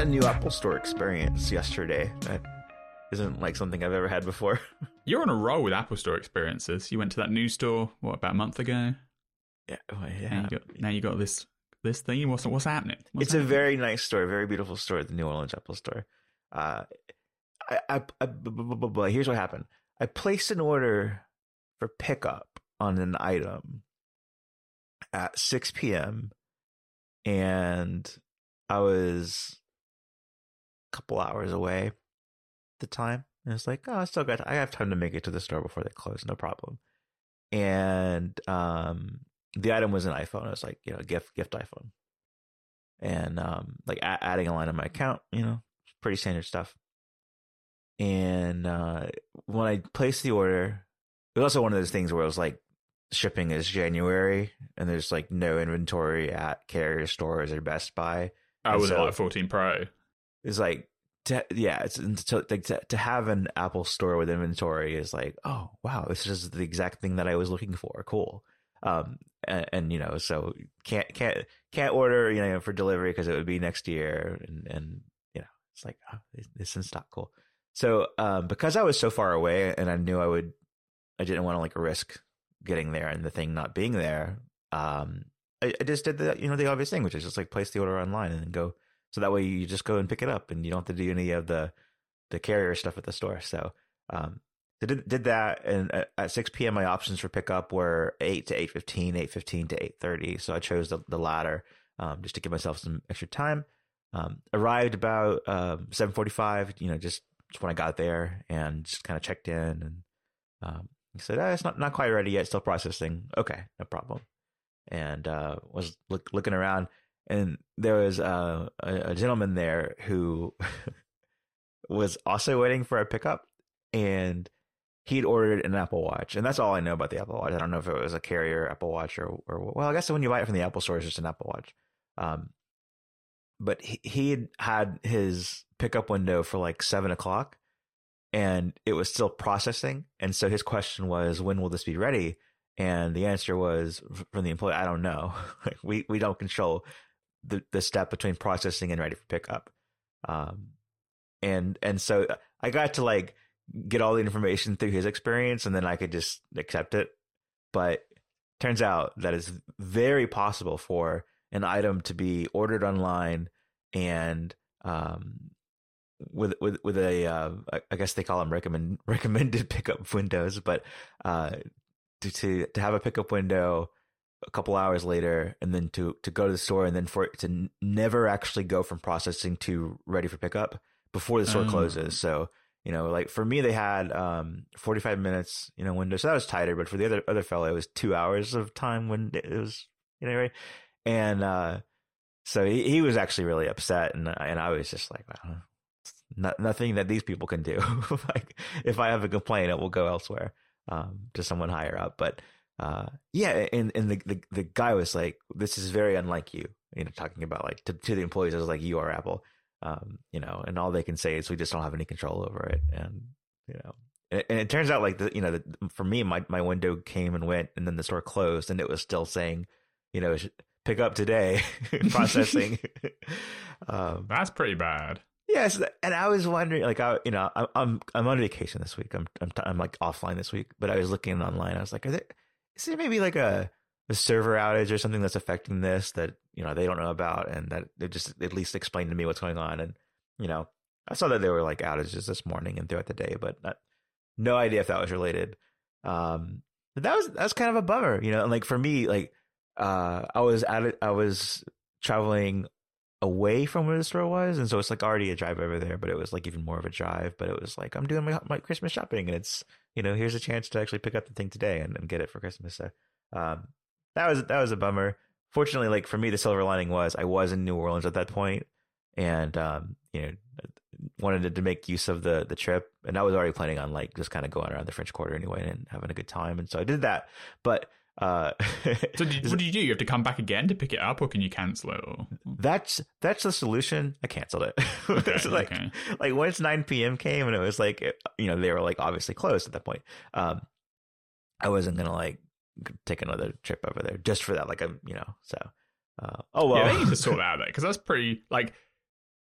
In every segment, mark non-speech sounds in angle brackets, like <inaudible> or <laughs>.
a new Apple Store experience yesterday. That isn't like something I've ever had before. <laughs> You're on a roll with Apple Store experiences. You went to that new store what about a month ago? Yeah, well, Now yeah. you got now you got this this thing. What's what's happening? What's it's a very nice store, very beautiful store, the New Orleans Apple Store. Uh, I, I, I b- b- b- b- here's what happened. I placed an order for pickup on an item at 6 p.m. and I was couple hours away at the time. And it's like, oh, I still got, I have time to make it to the store before they close, no problem. And um, the item was an iPhone. It was like, you know, gift gift iPhone, and um, like a- adding a line on my account, you know, pretty standard stuff. And uh, when I placed the order, it was also one of those things where it was like shipping is January, and there's like no inventory at carrier stores or Best Buy. I was so- like 14 Pro? It's like, to, yeah, it's to, to, to have an Apple store with inventory is like, oh wow, this is the exact thing that I was looking for. Cool. Um, and, and you know, so can't can't can't order you know for delivery because it would be next year, and and you know, it's like oh, it's in stock. Cool. So um, because I was so far away, and I knew I would, I didn't want to like risk getting there and the thing not being there. Um, I, I just did the you know the obvious thing, which is just like place the order online and then go so that way you just go and pick it up and you don't have to do any of the the carrier stuff at the store. So um, I did did that, and at, at six p.m. my options for pickup were eight to eight fifteen, eight fifteen to eight thirty. So I chose the the latter um, just to give myself some extra time. Um, arrived about um, seven forty five. You know, just, just when I got there and just kind of checked in and um, said, ah, "It's not not quite ready yet. Still processing." Okay, no problem. And uh, was look, looking around and there was uh, a, a gentleman there who <laughs> was also waiting for a pickup and he'd ordered an apple watch. And that's all i know about the apple watch. I don't know if it was a carrier apple watch or, or well i guess when you buy it from the apple store it's just an apple watch. Um, but he he had his pickup window for like seven o'clock and it was still processing. And so his question was when will this be ready? And the answer was from the employee i don't know. <laughs> We we don't control the the step between processing and ready for pickup. Um, and and so I got to like get all the information through his experience, and then I could just accept it. But turns out that it's very possible for an item to be ordered online and um, with with with a uh, I guess they call them recommend <laughs> recommended pickup windows, but uh, to to to have a pickup window a couple hours later and then to to go to the store and then for it to n- never actually go from processing to ready for pickup before the store Oh. closes. So you know like for me they had um 45 minutes you know window so that was tighter but for the other other fellow it was two hours of time when it was you know right? And uh so he, he was actually really upset and and i was just like well, not, nothing that these people can do. <laughs> Like if i have a complaint it will go elsewhere um to someone higher up but uh yeah and and the, the the guy was like this is very unlike you you know talking about like to, to the employees it was like you are apple um you know and all they can say is we just don't have any control over it and you know and, and it turns out like the you know the, for me my my window came and went and then the store closed and it was still saying you know pick up today <laughs> processing <laughs> um That's pretty bad. Yes, and I was wondering, like, I, you know, I'm I'm I'm on vacation this week. I'm I'm I'm like offline this week, but I was looking online. I was like, are there is maybe like a a server outage or something that's affecting this that you know they don't know about, and that they just at least explain to me what's going on. And you know, I saw that there were like outages this morning and throughout the day, but not, no idea if that was related. Um, but that was that's kind of a bummer, you know. And like for me, like uh, I was at it, I was traveling away from where the store was, and so it's like already a drive over there, but it was like even more of a drive. But it was like I'm doing my, my Christmas shopping, and it's you know here's a chance to actually pick up the thing today and, and get it for Christmas. So um, that was that was a bummer. Fortunately, like for me, the silver lining was I was in New Orleans at that point, and um, you know wanted to, make use of the the trip, and I was already planning on like just kind of going around the French Quarter anyway and having a good time, and so I did that. But uh, <laughs> So did, what do you do? You have to come back again to pick it up, or can you cancel it? Or that's that's the solution. I canceled it. <laughs> Okay, It's like okay. like once 9 p.m. came and it was like you know they were like obviously closed at that point. Um, I wasn't gonna like take another trip over there just for that. Like I'm you know so. Uh, oh well. yeah, they need to sort <laughs> that out because that's pretty like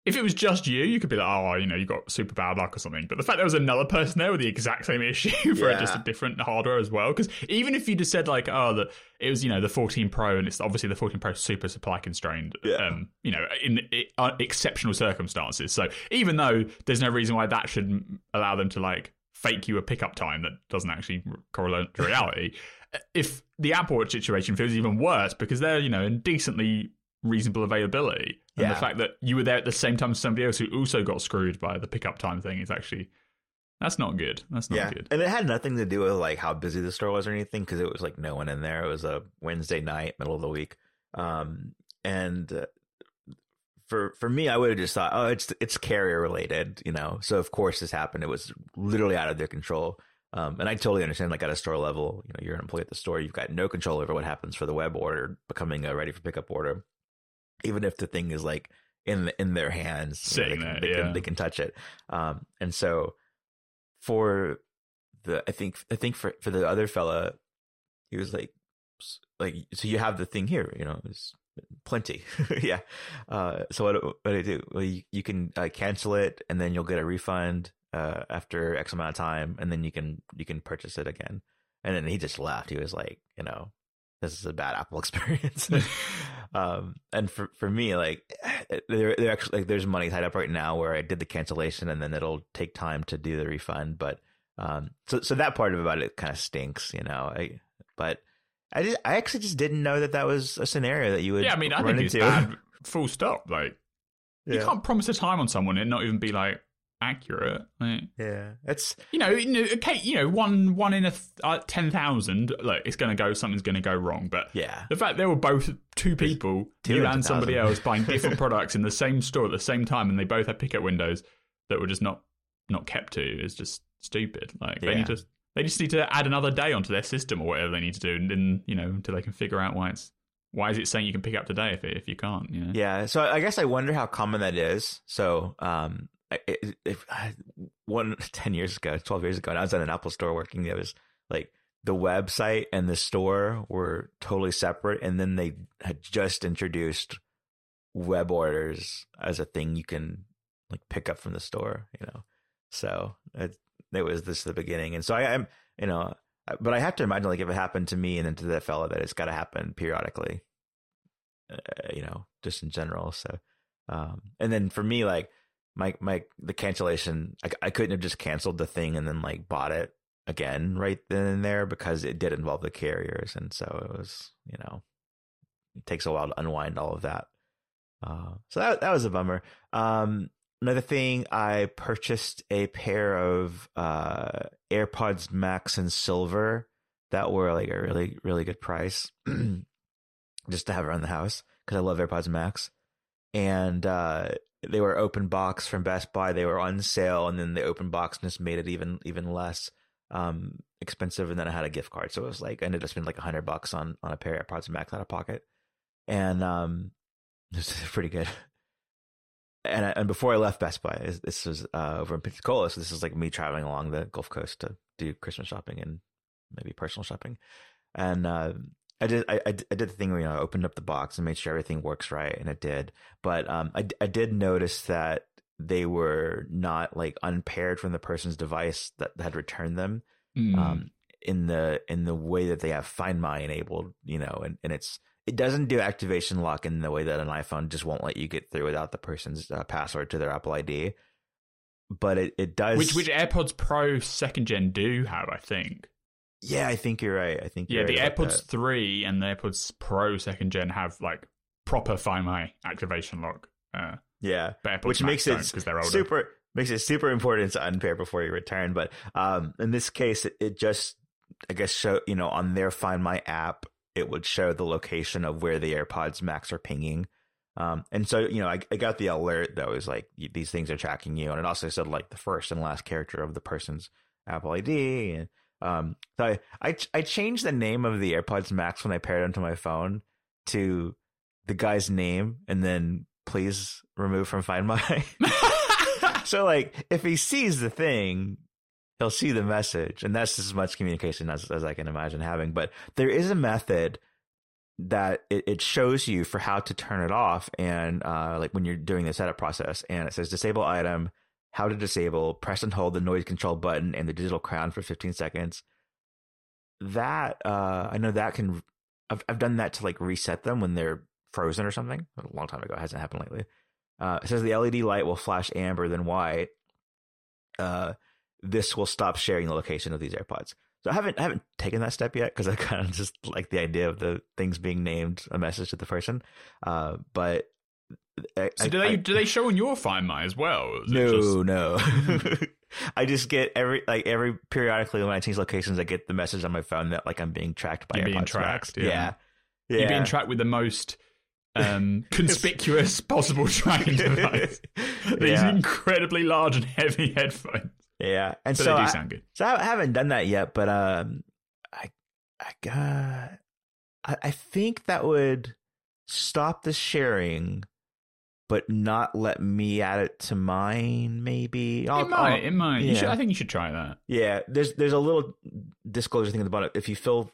if it was just you, you could be like, oh, you know, you got super bad luck or something. But the fact there was another person there with the exact same issue <laughs> for Yeah. just a different hardware as well, because even if you just said like, oh, the it was you know the 14 Pro and it's obviously the 14 Pro super supply constrained, Yeah. um, you know, in uh, exceptional circumstances. So even though there's no reason why that should allow them to like fake you a pickup time that doesn't actually correlate to reality, <laughs> if the Apple Watch situation feels even worse because they're you know in decently reasonable availability. And Yeah. the fact that you were there at the same time as somebody else who also got screwed by the pickup time thing is actually that's not good. That's not yeah, good. and it had nothing to do with like how busy the store was or anything because it was like no one in there. It was a Wednesday night, middle of the week, um, and uh, for for me, I would have just thought, oh, it's it's carrier related, you know. So of course this happened. It was literally out of their control. Um, and I totally understand, like at a store level, you know, you're an employee at the store, you've got no control over what happens for the web order becoming a ready for pickup order, even if the thing is like in in their hands, you know, they, can, there, they, yeah. can, they can touch it. Um, and so for the, I think I think for for the other fella, he was like, like, so you have the thing here, you know, it's plenty, <laughs> yeah. Uh, so what what do I do? Well, you, you can uh, cancel it, and then you'll get a refund uh, after X amount of time, and then you can you can purchase it again. And then he just laughed. He was like, you know, this is a bad Apple <laughs> experience. <laughs> um, and for for me, like, <sighs> there there actually like there's money tied up right now where I did the cancellation, and then it'll take time to do the refund. But um, so so that part of about it kind of stinks, you know. I but. I just, I actually just didn't know that that was a scenario that you would Yeah, I mean, I think it's bad. Full stop. Like you can't promise a time on someone and not even be like accurate. Like, Yeah, it's you know, okay, you know, one one in a th- uh, ten thousand. Look, it's going to go. Something's going to go wrong. But yeah, the fact there were both two people, you and somebody else, buying <laughs> different products in the same store at the same time, and they both had pickup windows that were just not not kept to is just stupid. Like they Yeah. need to they just need to add another day onto their system or whatever they need to do, and then you know until they can figure out why it's why is it saying you can pick up today if if you can't. You know? yeah. So I guess I wonder how common that is. So, um, if, one <laughs> ten years ago, twelve years ago, when I was at an Apple store working, it was like the website and the store were totally separate, and then they had just introduced web orders as a thing you can like pick up from the store. You know, so it, it was this the beginning, and so I, I'm, you know. But I have to imagine, like, if it happened to me and then to that fella, that it's got to happen periodically. uh, you know, just in general. So, um, and then for me, like my my the cancellation, I, I couldn't have just canceled the thing and then like bought it again right then and there because it did involve the carriers, and so it was, you know, it takes a while to unwind all of that. Uh, so that that was a bummer. Um, another thing, I purchased a pair of uh AirPods Max in silver that were like a really really good price. <clears throat> just to have around the house because I love AirPods Max. And uh, they were open box from Best Buy. They were on sale, and then the open box just made it even even less um, expensive. And then I had a gift card, so it was like I ended up spending like a hundred bucks on on a pair of AirPods Max out of pocket, and um, <laughs> it was pretty good. And I, and before I left Best Buy, this- this was uh, over in Pensacola, so this is like me traveling along the Gulf Coast to do Christmas shopping and maybe personal shopping, and uh, I did I, I did I did the thing where you know I opened up the box and made sure everything works right, and it did. But um, I I did notice that they were not like unpaired from the person's device that had returned them. Mm. Um, in the in the way that they have Find My enabled, you know, and and it's it doesn't do activation lock in the way that an iPhone just won't let you get through without the person's uh, password to their Apple ID. But it, it does. which which AirPods Pro second gen do have, I think. Yeah, I think you're right. I think Yeah, the right AirPods three and the AirPods Pro second gen have like proper Find My activation lock. Uh, Yeah, which makes it don't 'cause they're older. super makes it super important to unpair before you return. But um, in this case, it, it just I guess show you know on their Find My app, it would show the location of where the AirPods Max are pinging. Um, and so you know I, I got the alert that was like these things are tracking you, and it also said like the first and last character of the person's Apple ID. And um, so I, I I changed the name of the AirPods Max when I paired them to my phone to the guy's name, and then please remove from Find My. <laughs> so like if he sees the thing he'll see the message. And that's as much communication as, as i can imagine having. But there is a method that it, it shows you for how to turn it off. And uh, like when you're doing the setup process and it says disable item how to disable press and hold the noise control button and the digital crown for 15 seconds. That uh, i know that can I've, I've done that to like reset them when they're frozen or something. A long time ago it hasn't happened lately. Uh, it says the led light will flash amber then white. Uh, this will stop sharing the location of these airpods. So I haven't I haven't taken that step yet because I <laughs> kind of just like the idea of the things being named a message to the person. Uh, but I, so do they I, do they show in your Find My as well? No, just... no. <laughs> <laughs> I just get every like every periodically when I change locations, I get the message on my phone that like I'm being tracked by You're being tracked. Yeah. yeah. yeah, You're being tracked with the most <laughs> um, conspicuous possible tracking device. These yeah. incredibly large and heavy headphones. Yeah, and but so they do I, sound good. So I haven't done that yet, but um, I, I got, I, I think that would stop the sharing, but not let me add it to mine. Maybe I'll, it might. I'll, it might. Yeah. Should, I think you should try that. Yeah, there's there's a little disclosure thing at the bottom. If you feel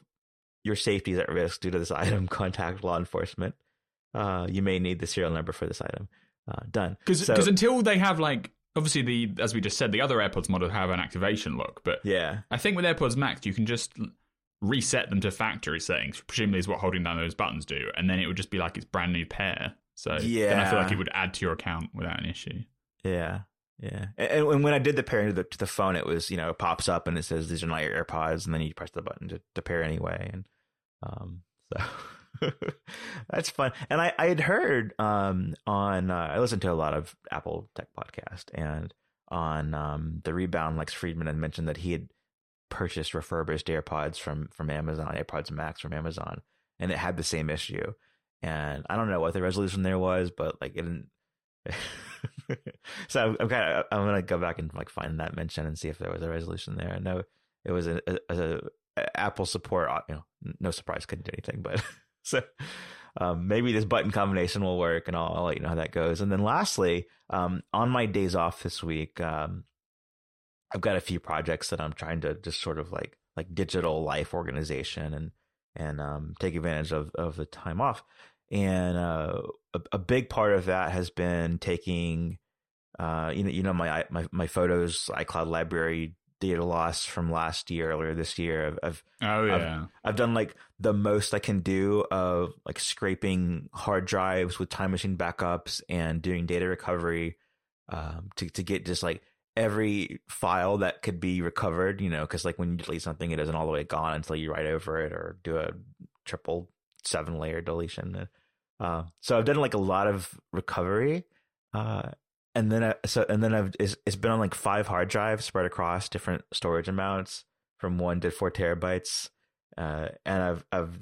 your safety is at risk due to this <laughs> item, contact law enforcement. Uh, you may need the serial number for this item. Uh, done. Because so, until they have like obviously the as we just said the other AirPods model have an activation lock, but yeah, I think with AirPods Max you can just reset them to factory settings. Presumably is what holding down those buttons do, and then it would just be like it's brand new pair. So yeah, then I feel like it would add to your account without an issue. Yeah. Yeah, and, and when I did the pairing to the, to the phone, it was you know it pops up and it says these are not your AirPods, and then you press the button to, to pair anyway, and um, so <laughs> That's fun. And I, I had heard um, on, uh, I listened to a lot of Apple Tech podcast and on um, the rebound, Lex Friedman had mentioned that he had purchased refurbished AirPods from, from Amazon, AirPods Max from Amazon, and it had the same issue. And I don't know what the resolution there was, but like it didn't. <laughs> so I'm kind of I'm gonna go back and like find that mention and see if there was a resolution there. I know it was a, a, a Apple support. You know, no surprise, couldn't do anything, but <laughs> so um, maybe this button combination will work, and I'll, I'll, let you know how that goes. And then lastly, um, on my days off this week, um, I've got a few projects that I'm trying to just sort of like like digital life organization and and um, take advantage of of the time off. And uh, a, a, big part of that has been taking, uh, you know, you know my my my photos iCloud library data loss from last year, earlier this year. I've, I've oh yeah, I've, I've, done like the most I can do of like scraping hard drives with time machine backups and doing data recovery um, to to get just like every file that could be recovered. You know, because like when you delete something, it isn't all the way gone until you write over it or do a triple seven layer deletion. Uh, so I've done like a lot of recovery. Uh, and then I, so and then I've it's, it's been on like five hard drives spread across different storage amounts from one to four terabytes, uh, and I've I've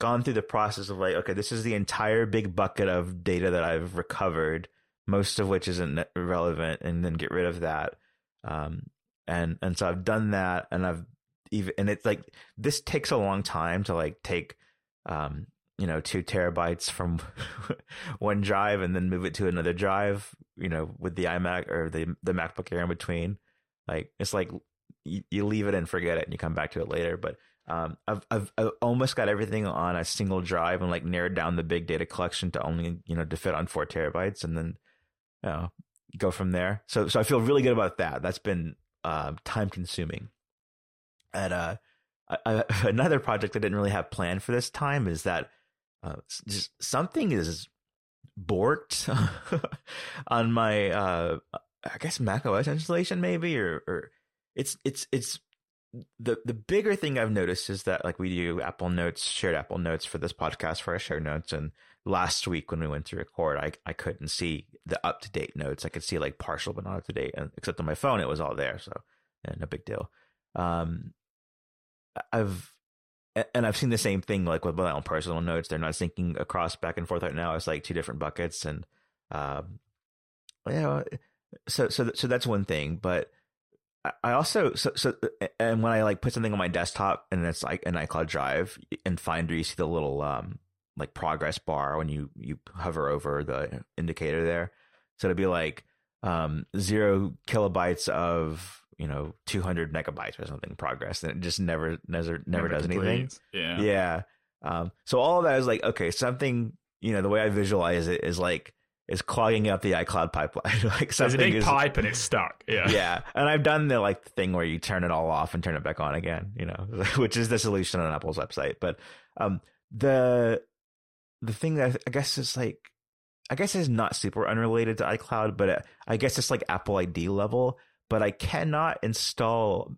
gone through the process of like okay, this is the entire big bucket of data that I've recovered, most of which isn't relevant, and then get rid of that. Um, and and so I've done that, and I've even and it's like this takes a long time to like take um you know two terabytes from <laughs> one drive and then move it to another drive you know with the imac or the the macbook air in between. Like it's like you, you leave it and forget it and you come back to it later. But um, I've, I've I've almost got everything on a single drive and like narrowed down the big data collection to only you know to fit on four terabytes and then you know go from there. So so I feel really good about that. That's been uh, time consuming. And uh I, I, <laughs> another project I didn't really have planned for this time is that uh, just something is borked <laughs> on my uh, I guess Mac OS installation maybe or or it's it's it's the the bigger thing I've noticed is that like we do Apple Notes, shared Apple Notes for this podcast for our shared notes, and last week when we went to record, I I couldn't see the up to date notes. I could see like partial but not up to date, and except on my phone it was all there, so yeah, no big deal. Um, I've and I've seen the same thing like with my own personal notes. They're not syncing across back and forth right now. It's like two different buckets, and um, yeah. So so so that's one thing, but I also so so and when I like put something on my desktop and it's like an iCloud Drive and Finder, you see the little um like progress bar when you you hover over the indicator there. So it'd be like um zero kilobytes of you know 200 megabytes or something progress and it just never never never, never does anything yeah yeah Um, so all of that is like okay, something you know the way I visualize it is like is clogging up the iCloud pipeline. <laughs> like something There's a big is, pipe and it's stuck. Yeah. <laughs> yeah, and I've done the like thing where you turn it all off and turn it back on again. You know, <laughs> which is the solution on Apple's website. But um, the the thing that I guess is like I guess is not super unrelated to iCloud, but I guess it's like Apple ID level. But I cannot install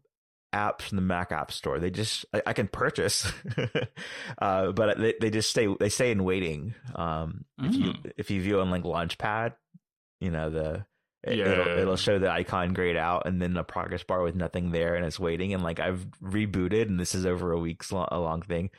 apps from the Mac App Store. They just I, I can purchase, <laughs> uh, but they, they just stay they stay in waiting. Um, if you Mm. if you view on like Launchpad, you know the it, Yeah. it'll it'll show the icon grayed out and then a progress bar with nothing there and it's waiting and like I've rebooted and this is over a week's long, a long thing.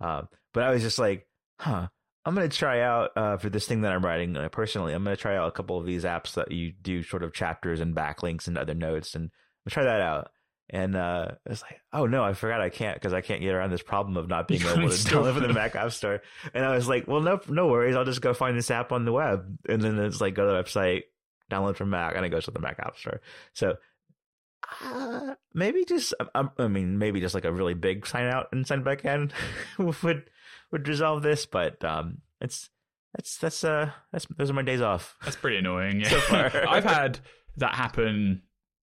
Uh, but I was just like, huh. I'm gonna try out uh, for this thing that I'm writing uh, personally. I'm gonna try out a couple of these apps that you do sort of chapters and backlinks and other notes, and I'll try that out. And uh, it's like, oh no, I forgot I can't because I can't get around this problem of not being able to <laughs> from the. Mac App Store. And I was like, well, no, no worries. I'll just go find this app on the web. And then it's like, go to the website, download from Mac, and it goes to the Mac App Store. So uh, maybe just, um, I mean, maybe just like a really big sign out and sign back in <laughs> would would resolve this. But um, it's that's that's uh that's those are my days off. That's pretty annoying. Yeah. <laughs> So far. <laughs> I've had that happen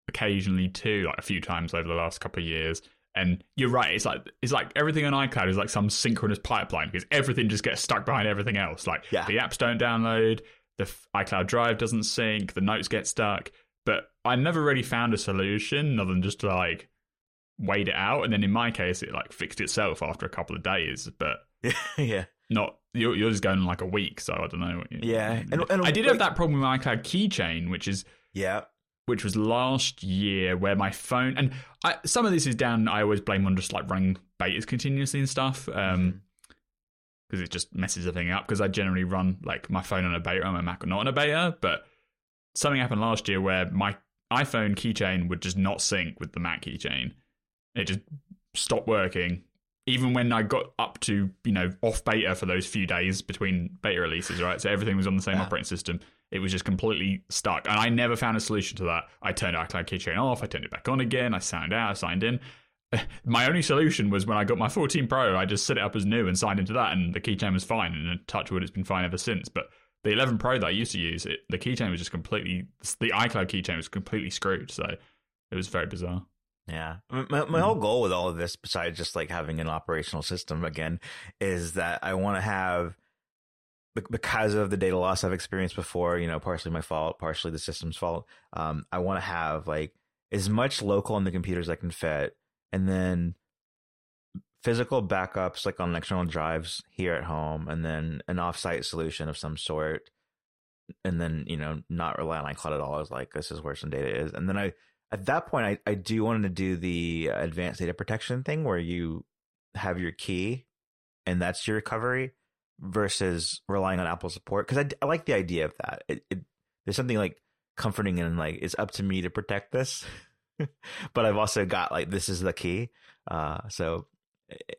occasionally too, like a few times over the last couple of years. And you're right. It's like it's like everything on iCloud is like some synchronous pipeline because everything just gets stuck behind everything else. Like Yeah. the apps don't download, the iCloud Drive doesn't sync, the notes get stuck. But I never really found a solution other than just to like wait it out. And then in my case, it like fixed itself after a couple of days. But <laughs> yeah, not you're, you're just going like a week, so I don't know. Yeah, and- and I did have that problem with my iCloud keychain, which is yeah, which was last year, where my phone and I, some of this is down. I always blame on just like running betas continuously and stuff, um, because it just messes everything up. Because I generally run like my phone on a beta and my Mac not on a beta, but something happened last year where my iPhone keychain would just not sync with the Mac keychain. It just stopped working. Even when I got up to, you know, off beta for those few days between beta releases, right? So everything was on the same Yeah. operating system. It was just completely stuck. And I never found a solution to that. I turned iCloud keychain off, I turned it back on again, I signed out, I signed in. <laughs> My only solution was when I got my 14 Pro, I just set it up as new and signed into that, and the keychain was fine. And touch wood, it's been fine ever since. But the 11 Pro that I used to use, it, the keychain was just completely, the iCloud keychain was completely screwed. So it was very bizarre. Yeah. My, my whole goal with all of this, besides just like having an operational system again, is that I want to have, because of the data loss I've experienced before, you know, partially my fault, partially the system's fault. Um, I want to have like as much local on the computers I can fit, and then physical backups like on external drives here at home, and then an offsite solution of some sort, and then you know not rely on iCloud at all. Is like this is where some data is, and then I at that point, I, I do want to do the advanced data protection thing where you have your key and that's your recovery versus relying on Apple support. Cause I, I like the idea of that. It, it, there's something like comforting and like, it's up to me to protect this, <laughs> but I've also got like, this is the key. Uh, so,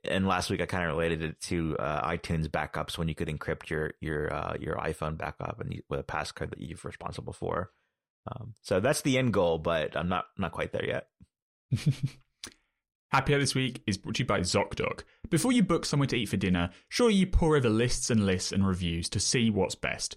and last week I kind of related it to uh, iTunes backups when you could encrypt your your uh, your iPhone backup and you, with a passcode that you're responsible for. Um, so that's the end goal, but I'm not not quite there yet. Happy Hour this week is brought to you by ZocDoc. Before you book somewhere to eat for dinner, sure you pour over lists and lists and reviews to see what's best.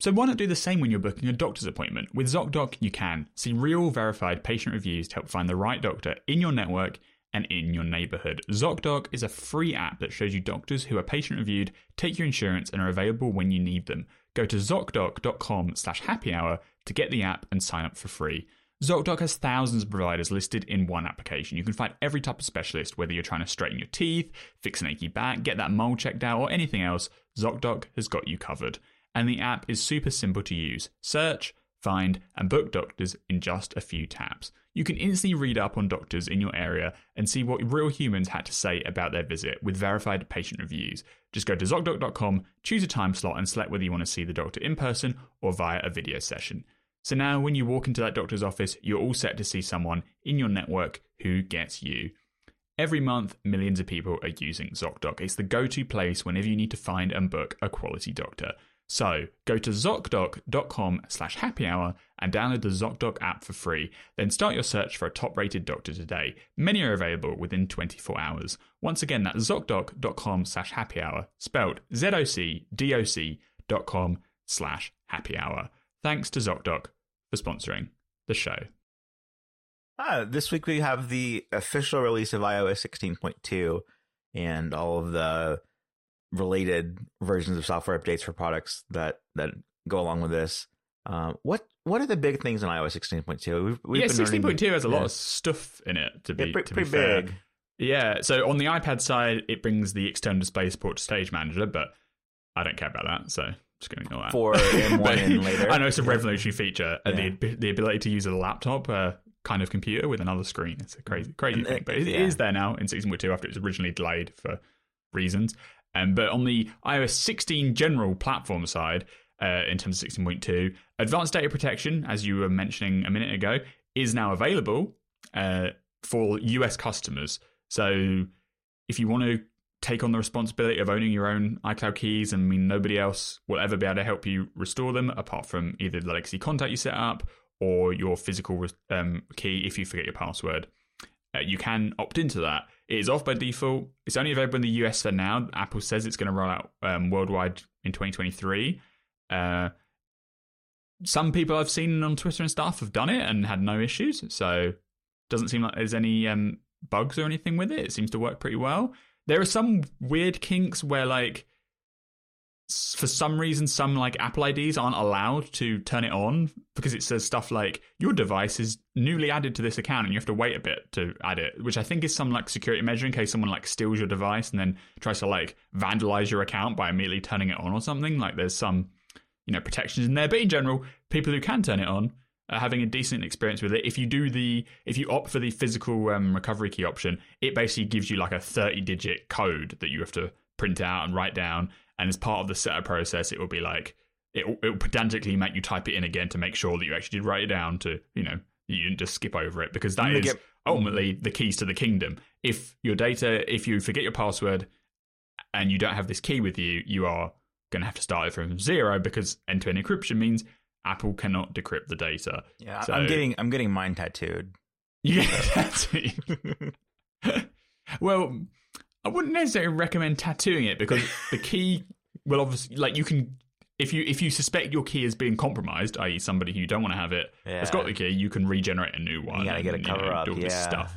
So why not do the same when you're booking a doctor's appointment? With ZocDoc, you can see real verified patient reviews to help find the right doctor in your network and in your neighborhood. ZocDoc is a free app that shows you doctors who are patient reviewed, take your insurance, and are available when you need them. Go to ZocDoc.com slash happy hour to get the app and sign up for free. ZocDoc has thousands of providers listed in one application. You can find every type of specialist, whether you're trying to straighten your teeth, fix an achy back, get that mole checked out, or anything else, ZocDoc has got you covered. And the app is super simple to use. Search, find, and book doctors in just a few taps. You can instantly read up on doctors in your area and see what real humans had to say about their visit with verified patient reviews. Just go to ZocDoc.com, choose a time slot, and select whether you want to see the doctor in person or via a video session. So now, when you walk into that doctor's office, you're all set to see someone in your network who gets you. Every month, millions of people are using ZocDoc. It's the go to place whenever you need to find and book a quality doctor. So go to zocdoc.com slash happy hour and download the ZocDoc app for free. Then start your search for a top rated doctor today. Many are available within 24 hours. Once again, that's zocdoc.com slash happy hour, spelled Z O C D O C dot com slash happy hour. Thanks to ZocDoc for sponsoring the show. Ah, this week we have the official release of iOS 16.2 and all of the related versions of software updates for products that that go along with this. Uh, what what are the big things in iOS 16.2? We've, we've yeah, been sixteen point two has a lot yeah. of stuff in it. To be Yeah, pretty, to be pretty fair. big. Yeah, so on the iPad side, it brings the external display support to Stage Manager, but I don't care about that, so just going to ignore that. For M1 <laughs> But and later. I know it's a revolutionary feature, uh, Yeah. the the ability to use a laptop uh, kind of computer with another screen. It's a crazy crazy And, thing, but it, yeah. is there now in season two after it was originally delayed for reasons. Um, but on the iOS 16 general platform side, uh, in terms of 16.2, advanced data protection, as you were mentioning a minute ago, is now available uh, for US customers. So if you want to take on the responsibility of owning your own iCloud keys, I mean, nobody else will ever be able to help you restore them apart from either the legacy contact you set up or your physical um, key if you forget your password. Uh, you can opt into that. It is off by default. It's only available in the US for now. Apple says it's going to roll out um, worldwide in 2023. Uh, some people I've seen on Twitter and stuff have done it and had no issues. So doesn't seem like there's any um, bugs or anything with it. It seems to work pretty well. There are some weird kinks where like for some reason some like Apple IDs aren't allowed to turn it on because it says stuff like your device is newly added to this account and you have to wait a bit to add it, which I think is some like security measure in case someone like steals your device and then tries to like vandalize your account by immediately turning it on or something. Like there's some you know protections in there, but in general, people who can turn it on are having a decent experience with it. If you do the if you opt for the physical um, recovery key option, it basically gives you like a 30 digit code that you have to print out and write down. And as part of the setup process, it will be like it will, pedantically make you type it in again to make sure that you actually did write it down. To you know you didn't just skip over it because that is get- ultimately the keys to the kingdom. If your data, if you forget your password and you don't have this key with you, you are going to have to start it from zero because end-to-end encryption means Apple cannot decrypt the data. Yeah, So- I'm getting I'm getting mine tattooed. Yeah, <laughs> <laughs> well, I wouldn't necessarily recommend tattooing it because <laughs> the key will obviously like you can if you if you suspect your key is being compromised, i.e., somebody who you don't want to have it Yeah. has got the key, you can regenerate a new one. You gotta get a and, you know, cover up. do all Yeah. this stuff.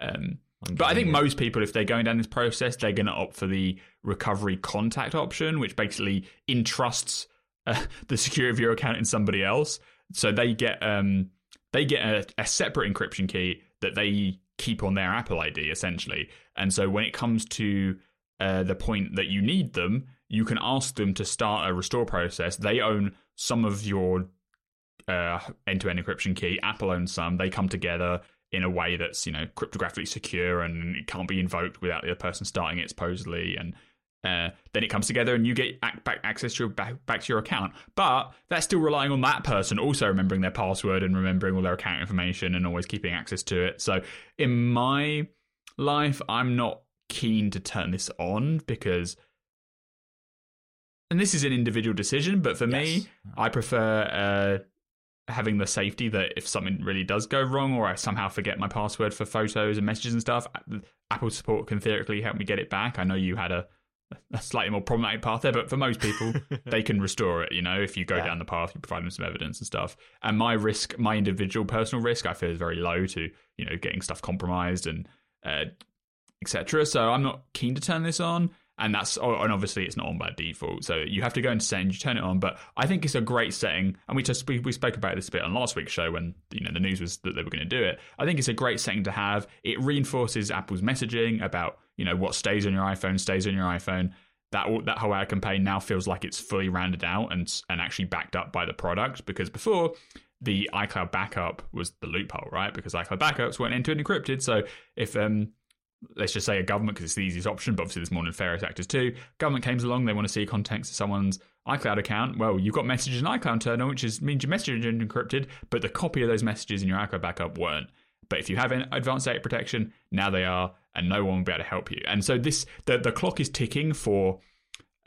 Um, but I think it. most people, if they're going down this process, they're going to opt for the recovery contact option, which basically entrusts <laughs> the security of your account in somebody else. So they get um, they get a, a separate encryption key that they keep on their Apple ID essentially. And so when it comes to uh, the point that you need them, you can ask them to start a restore process. They own some of your uh, end-to-end encryption key. Apple owns some. They come together in a way that's you know cryptographically secure and it can't be invoked without the other person starting it supposedly. And uh, then it comes together and you get back access to your back, back to your account. But that's still relying on that person also remembering their password and remembering all their account information and always keeping access to it. So in my life, I'm not keen to turn this on because. And this is an individual decision, but for me, I prefer uh, having the safety that if something really does go wrong or I somehow forget my password for photos and messages and stuff, Apple support can theoretically help me get it back. I know you had a, a slightly more problematic path there, but for most people, <laughs> they can restore it. You know, if you go Yeah. down the path, you provide them some evidence and stuff. And my risk, my individual personal risk, I feel is very low to you know getting stuff compromised and uh, etc. So I'm not keen to turn this on. And that's oh, and obviously it's not on by default, so you have to go into settings, you turn it on. But I think it's a great setting, and we just we, we spoke about this a bit on last week's show when you know the news was that they were going to do it. I think it's a great setting to have. It reinforces Apple's messaging about you know what stays on your iPhone stays on your iPhone. That that whole ad campaign now feels like it's fully rounded out and and actually backed up by the product because before the iCloud backup was the loophole, right? Because iCloud backups weren't end-to-end encrypted, so if um let's just say a government because it's the easiest option, but obviously there's more nefarious actors too. Government comes along, they want to see contents of someone's iCloud account. Well, you've got messages in iCloud turned on, which is, means your messages are encrypted, but the copy of those messages in your iCloud backup weren't. But if you have an advanced data protection, now they are, and no one will be able to help you. And so this the the clock is ticking for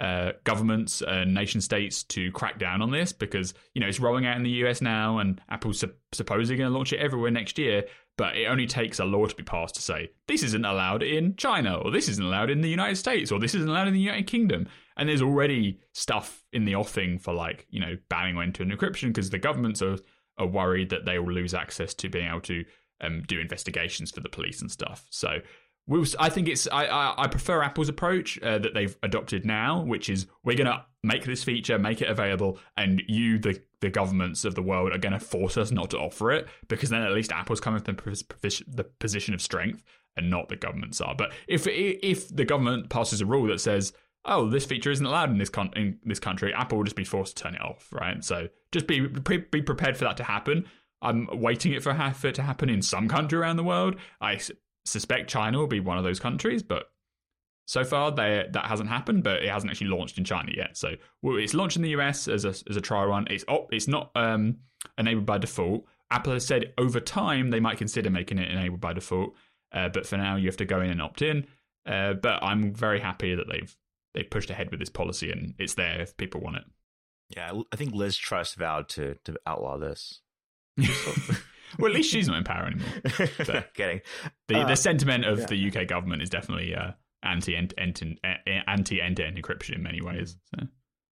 uh, governments and nation states to crack down on this because you know it's rolling out in the US now, and Apple's su- supposedly going to launch it everywhere next year. But it only takes a law to be passed to say this isn't allowed in China, or this isn't allowed in the United States, or this isn't allowed in the United Kingdom. And there's already stuff in the offing for like you know banning end-to-end encryption because the governments are are worried that they will lose access to being able to um, do investigations for the police and stuff. So we'll, I think it's I, I, I prefer Apple's approach uh, that they've adopted now, which is we're going to make this feature, make it available, and you, the the governments of the world, are going to force us not to offer it because then at least Apple's coming from the position of strength and not the governments are. But if if the government passes a rule that says oh, this feature isn't allowed in this con- in this country, Apple will just be forced to turn it off, right? So just be be prepared for that to happen. I'm waiting it for, it to happen in some country around the world. I suspect China will be one of those countries, but so far they, that hasn't happened. But it hasn't actually launched in China yet. So well, it's launched in the US as a as a trial run. It's oh, it's not um, enabled by default. Apple has said over time they might consider making it enabled by default, uh, but for now you have to go in and opt in. Uh, but I'm very happy that they've they pushed ahead with this policy and it's there if people want it. Yeah, I think Liz Truss vowed to to outlaw this. Well, at least she's not in power anymore. <laughs> So Kidding. The uh, the sentiment of yeah. the UK government is definitely uh, anti end anti end to end encryption in many ways. So.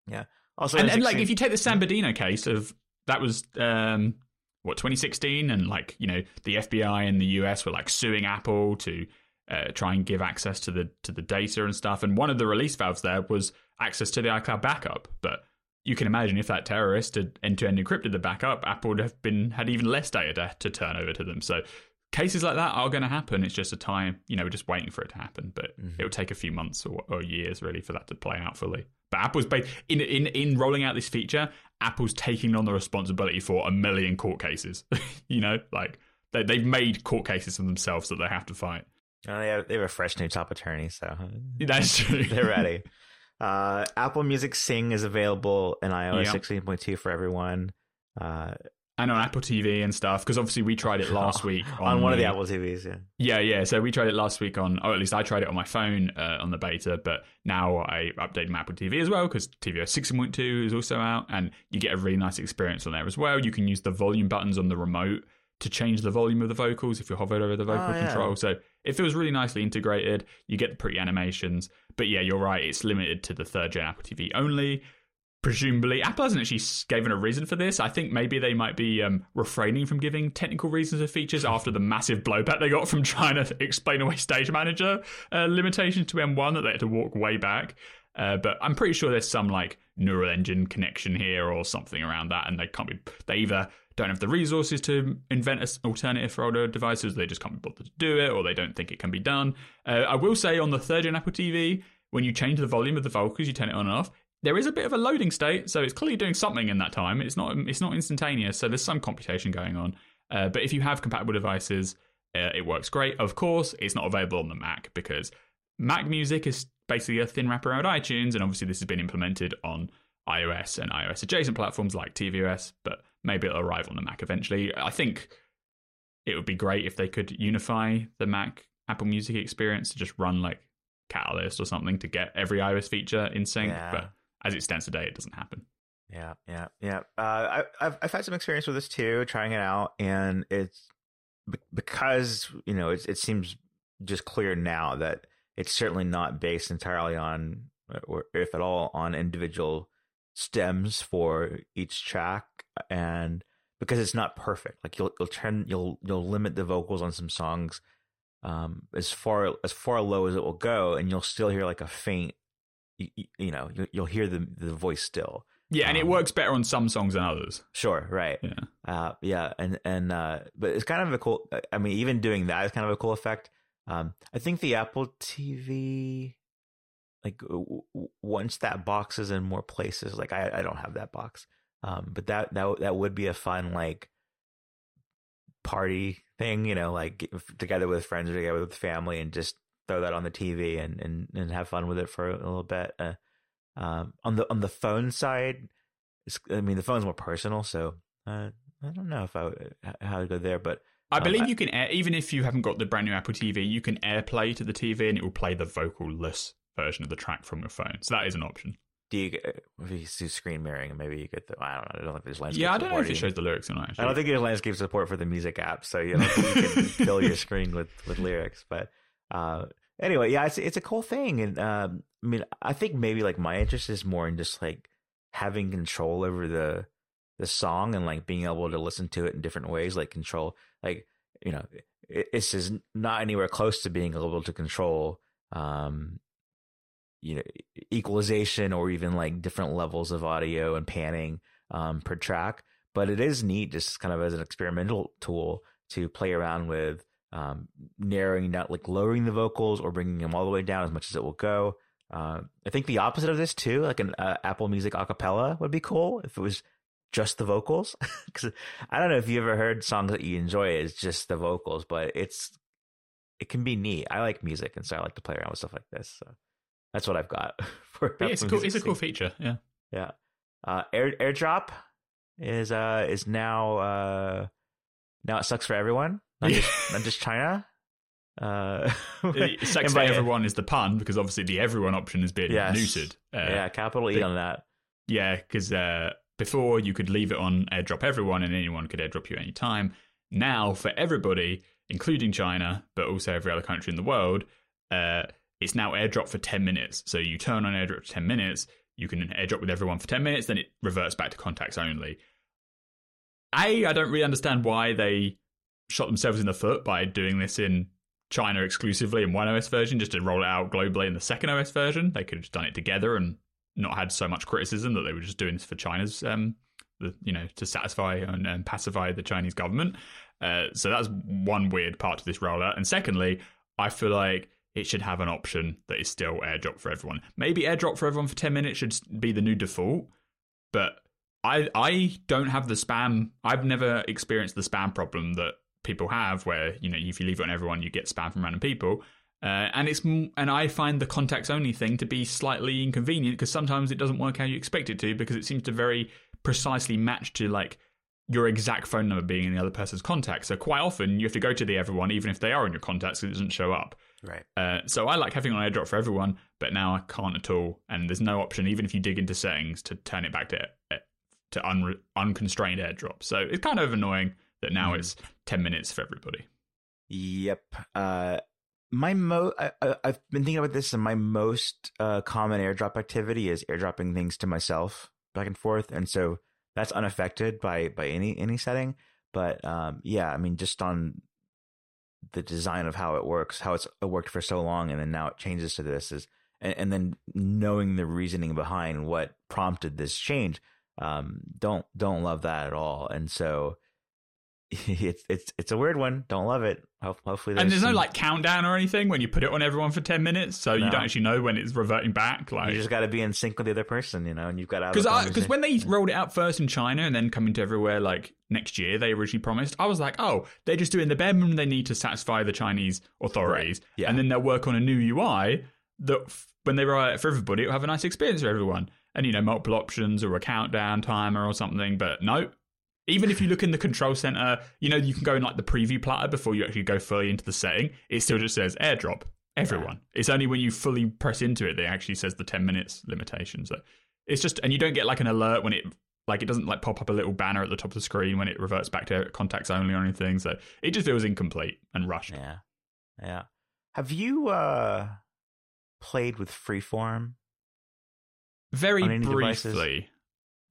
Yeah. Also, and, and like if you take the San Bernardino case of that was um, what 2016, and like you know the FBI and the US were like suing Apple to uh, try and give access to the to the data and stuff. And one of the release valves there was access to the iCloud backup. But you can imagine if that terrorist had end to end encrypted the backup, Apple would have been had even less data to, to turn over to them. So cases like that are going to happen. It's just a time, you know, we're just waiting for it to happen. But mm-hmm. it will take a few months or, or, years really for that to play out fully. But Apple's ba- in in in rolling out this feature, Apple's taking on the responsibility for a million court cases. <laughs> you know, like they, they've made court cases for themselves that they have to fight. Oh, they have they have a fresh new top attorney, so that's true. <laughs> they're ready. <laughs> Uh, Apple Music Sing is available in iOS yep. 16.2 for everyone. Uh, and on Apple TV and stuff, because obviously we tried it last <laughs> week on, on one the, of the Apple TVs. Yeah, yeah, yeah. So we tried it last week on, or at least I tried it on my phone uh, on the beta. But now I updated my Apple TV as well because tvOS 16.2 is also out, and you get a really nice experience on there as well. You can use the volume buttons on the remote to change the volume of the vocals if you're hovered over the vocal oh, control. Yeah. So it feels really nicely integrated. You get the pretty animations. But yeah, you're right. It's limited to the third gen Apple TV only. Presumably, Apple hasn't actually given a reason for this. I think maybe they might be um, refraining from giving technical reasons for features after the massive blowback they got from <laughs> trying to explain away Stage Manager uh, limitations to M1 that they had to walk way back. Uh, but I'm pretty sure there's some like neural engine connection here or something around that, and they can't be. They either don't have the resources to invent an alternative for older devices, they just can't be bothered to do it, or they don't think it can be done. Uh, I will say on the third gen Apple TV, when you change the volume of the vocals, you turn it on and off. There is a bit of a loading state, so it's clearly doing something in that time. It's not it's not instantaneous, so there's some computation going on. Uh, but if you have compatible devices, uh, it works great. Of course, it's not available on the Mac because Mac Music is basically a thin wrapper around iTunes, and obviously this has been implemented on iOS and iOS adjacent platforms like tvOS, but maybe it'll arrive on the Mac eventually. I think it would be great if they could unify the Mac Apple Music experience to just run like Catalyst or something to get every iOS feature in sync. Yeah. But as it stands today, it doesn't happen. Yeah, yeah, yeah. Uh, I, have I've had some experience with this too, trying it out, and it's because you know it, it seems just clear now that it's certainly not based entirely on, or if at all, on individual stems for each track and because it's not perfect like you'll you'll turn you'll you'll limit the vocals on some songs um as far as far low as it will go and you'll still hear like a faint you, you know you'll, you'll hear the the voice still yeah, and um, it works better on some songs than others. Sure, right. Yeah, uh, yeah, and and uh, but it's kind of a cool. I mean, even doing that is kind of a cool effect. Um, I think the Apple TV like w- once that box is in more places like i, I don't have that box um, but that that that would be a fun like party thing you know like get together with friends or together with family and just throw that on the tv and and, and have fun with it for a little bit uh, um, on the on the phone side i mean the phone's more personal so uh, i don't know if i would, how to go there but I um, believe I, you can air, even if you haven't got the brand new Apple TV, you can AirPlay to the TV and it will play the vocalless version of the track from your phone. So that is an option. Do you get- if you do screen mirroring? Maybe you get the. I don't know. I don't think there's landscape. Yeah, I don't know if it shows the lyrics or not. I don't think there's landscape support for the music app, so you, <laughs> know, you can fill your screen with, with lyrics. But uh, anyway, yeah, it's it's a cool thing, and um, I mean, I think maybe like my interest is more in just like having control over the the song and like being able to listen to it in different ways, like control, like you know, it, it's just not anywhere close to being able to control, um, you know, equalization or even like different levels of audio and panning um, per track. But it is neat just kind of as an experimental tool to play around with um, narrowing down like lowering the vocals or bringing them all the way down as much as it will go. Uh, i think the opposite of this too like an uh, apple music acapella would be cool if it was just the vocals. <laughs> Because i don't know if you ever heard songs that you enjoy as just the vocals but it's it can be neat. I like music and so i like to play around with stuff like this so that's what i've got <laughs> for yeah, it's cool. It's a cool feature. Yeah. Yeah. Uh, Air AirDrop is uh is now uh now it sucks for everyone, not just <laughs> not just China. Uh, <laughs> Sex and for everyone is the pun because obviously the everyone option has been Yes. neutered. Uh, Yeah, capital E the- on that. Yeah, because uh, before you could leave it on airdrop everyone and anyone could airdrop you anytime. Now, for everybody, including China, but also every other country in the world, uh, it's now airdrop for 10 minutes. So you turn on airdrop for 10 minutes, you can airdrop with everyone for 10 minutes, then it reverts back to contacts only. A, I don't really understand why they shot themselves in the foot by doing this in China exclusively in one OS version just to roll it out globally in the second OS version. They could have just done it together and not had so much criticism that they were just doing this for China's, um, the, you know, to satisfy and, and pacify the Chinese government. Uh, so that's one weird part to this rollout. And secondly, I feel like it should have an option that is still airdrop for everyone. Maybe airdrop for everyone for 10 minutes should be the new default, but I I don't have the spam. I've never experienced the spam problem that people have, where you know if you leave it on everyone, you get spam from random people. Uh, and it's and I find the contacts only thing to be slightly inconvenient because sometimes it doesn't work how you expect it to because it seems to very precisely match to like your exact phone number being in the other person's contact. So quite often you have to go to the everyone even if they are in your contacts, it doesn't show up. Right. Uh, so I like having on airdrop for everyone, but now I can't at all, and there's no option, even if you dig into settings, to turn it back to to un- unconstrained airdrop. So it's kind of annoying that now Mhm. it's ten minutes for everybody. Yep. Uh, my mo I, I've been thinking about this, and my most uh, common airdrop activity is airdropping things to myself back and forth, and so that's unaffected by by any any setting. But um, yeah, I mean, just on the design of how it works, how it's worked for so long, and then now it changes to this is, and, and then knowing the reasoning behind what prompted this change, um, don't don't love that at all, and so. <laughs> It's it's it's a weird one. Don't love it. Ho- Hopefully, and there's no like countdown or anything when you put it on everyone for ten minutes, so you don't actually know when it's reverting back. Like you just got to be in sync with the other person, you know, and you've got to because because when they rolled it out first in China and then coming to everywhere like next year they originally promised, I was like, oh, they're just doing the bare minimum they need to satisfy the Chinese authorities, Yeah. and then they'll work on a new UI that f- when they roll it out for everybody, it'll have a nice experience for everyone, and you know multiple options or a countdown timer or something. But no. Even if you look in the control center, you know, you can go in like the preview platter before you actually go fully into the setting. It still just says airdrop everyone. It's only when you fully press into it that it actually says the 10 minutes limitation. So it's just, and you don't get like an alert when it, like it doesn't like pop up a little banner at the top of the screen when it reverts back to contacts only or anything. So it just feels incomplete and rushed. yeah, yeah. Have you uh played with Freeform? Very briefly. devices?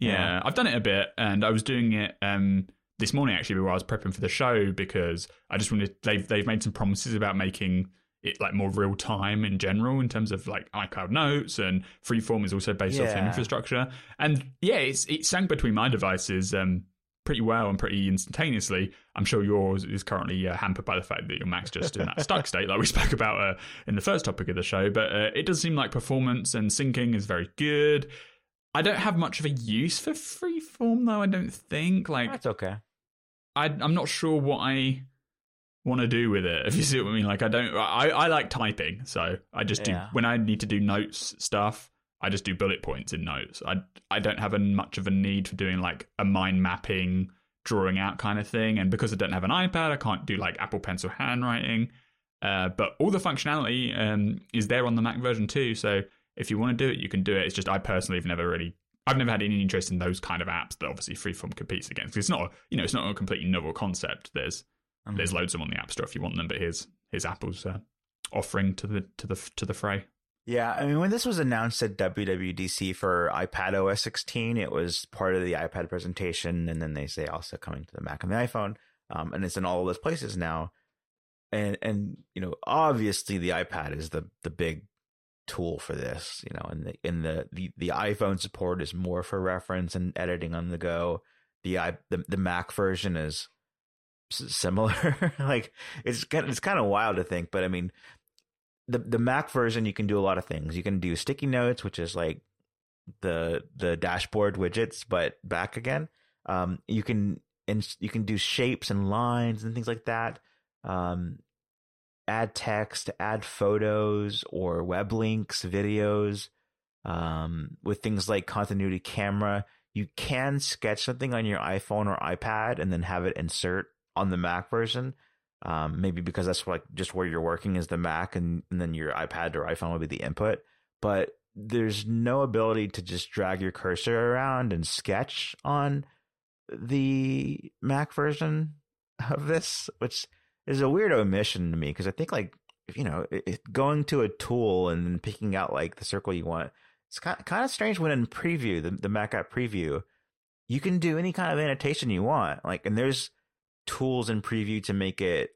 Yeah. I've done it a bit and I was doing it um, this morning actually while I was prepping for the show because I just wanted, they've, they've made some promises about making it like more real time in general in terms of like iCloud Notes and Freeform is also based off Yeah. infrastructure. And yeah, it's it sank between my devices um, pretty well and pretty instantaneously. I'm sure yours is currently uh, hampered by the fact that your Mac's just in that stuck <laughs> state, like we spoke about uh, in the first topic of the show. But uh, it does seem like performance and syncing is very good. I don't have much of a use for Freeform though. I don't think like That's okay. I, I'm not sure what I want to do with it. <laughs> If you see what I mean, like I don't. I, I like typing, so I just do Yeah. when I need to do notes stuff. I just do bullet points in notes. I I don't have a, much of a need for doing like a mind mapping, drawing out kind of thing. And because I don't have an iPad, I can't do like Apple Pencil handwriting. Uh, but all the functionality um, is there on the Mac version too. So if you want to do it, you can do it. It's just I personally have never really, I've never had any interest in those kind of apps that obviously Freeform competes against. It's not, a, you know, it's not a completely novel concept. There's Mm-hmm. there's loads of them on the App Store if you want them, but here's here's Apple's uh, offering to the to the to the fray. Yeah, I mean, when this was announced at WWDC for iPad OS 16, it was part of the iPad presentation, and then they say also coming to the Mac and the iPhone, um, and it's in all of those places now. And and you know, obviously, the iPad is the the big tool for this. You know, and the in the, the the iPhone support is more for reference and editing on the go. The i the, the Mac version is similar. <laughs> like it's it's kind of wild to think, but I mean, the the Mac version you can do a lot of things. You can do sticky notes, which is like the the dashboard widgets, but back again. Um, you can and you can do shapes and lines and things like that. Um, add text, add photos or web links, videos. Um, with things like continuity camera, you can sketch something on your iPhone or iPad and then have it insert on the Mac version. Um, maybe because that's like just where you're working is the Mac, and, and then your iPad or iPhone will be the input. But there's no ability to just drag your cursor around and sketch on the Mac version of this, which is a weird omission to me because I think like you know it, going to a tool and then picking out like the circle you want. It's kind kind of strange when in preview the the Mac app preview, you can do any kind of annotation you want. Like, and there's tools in preview to make it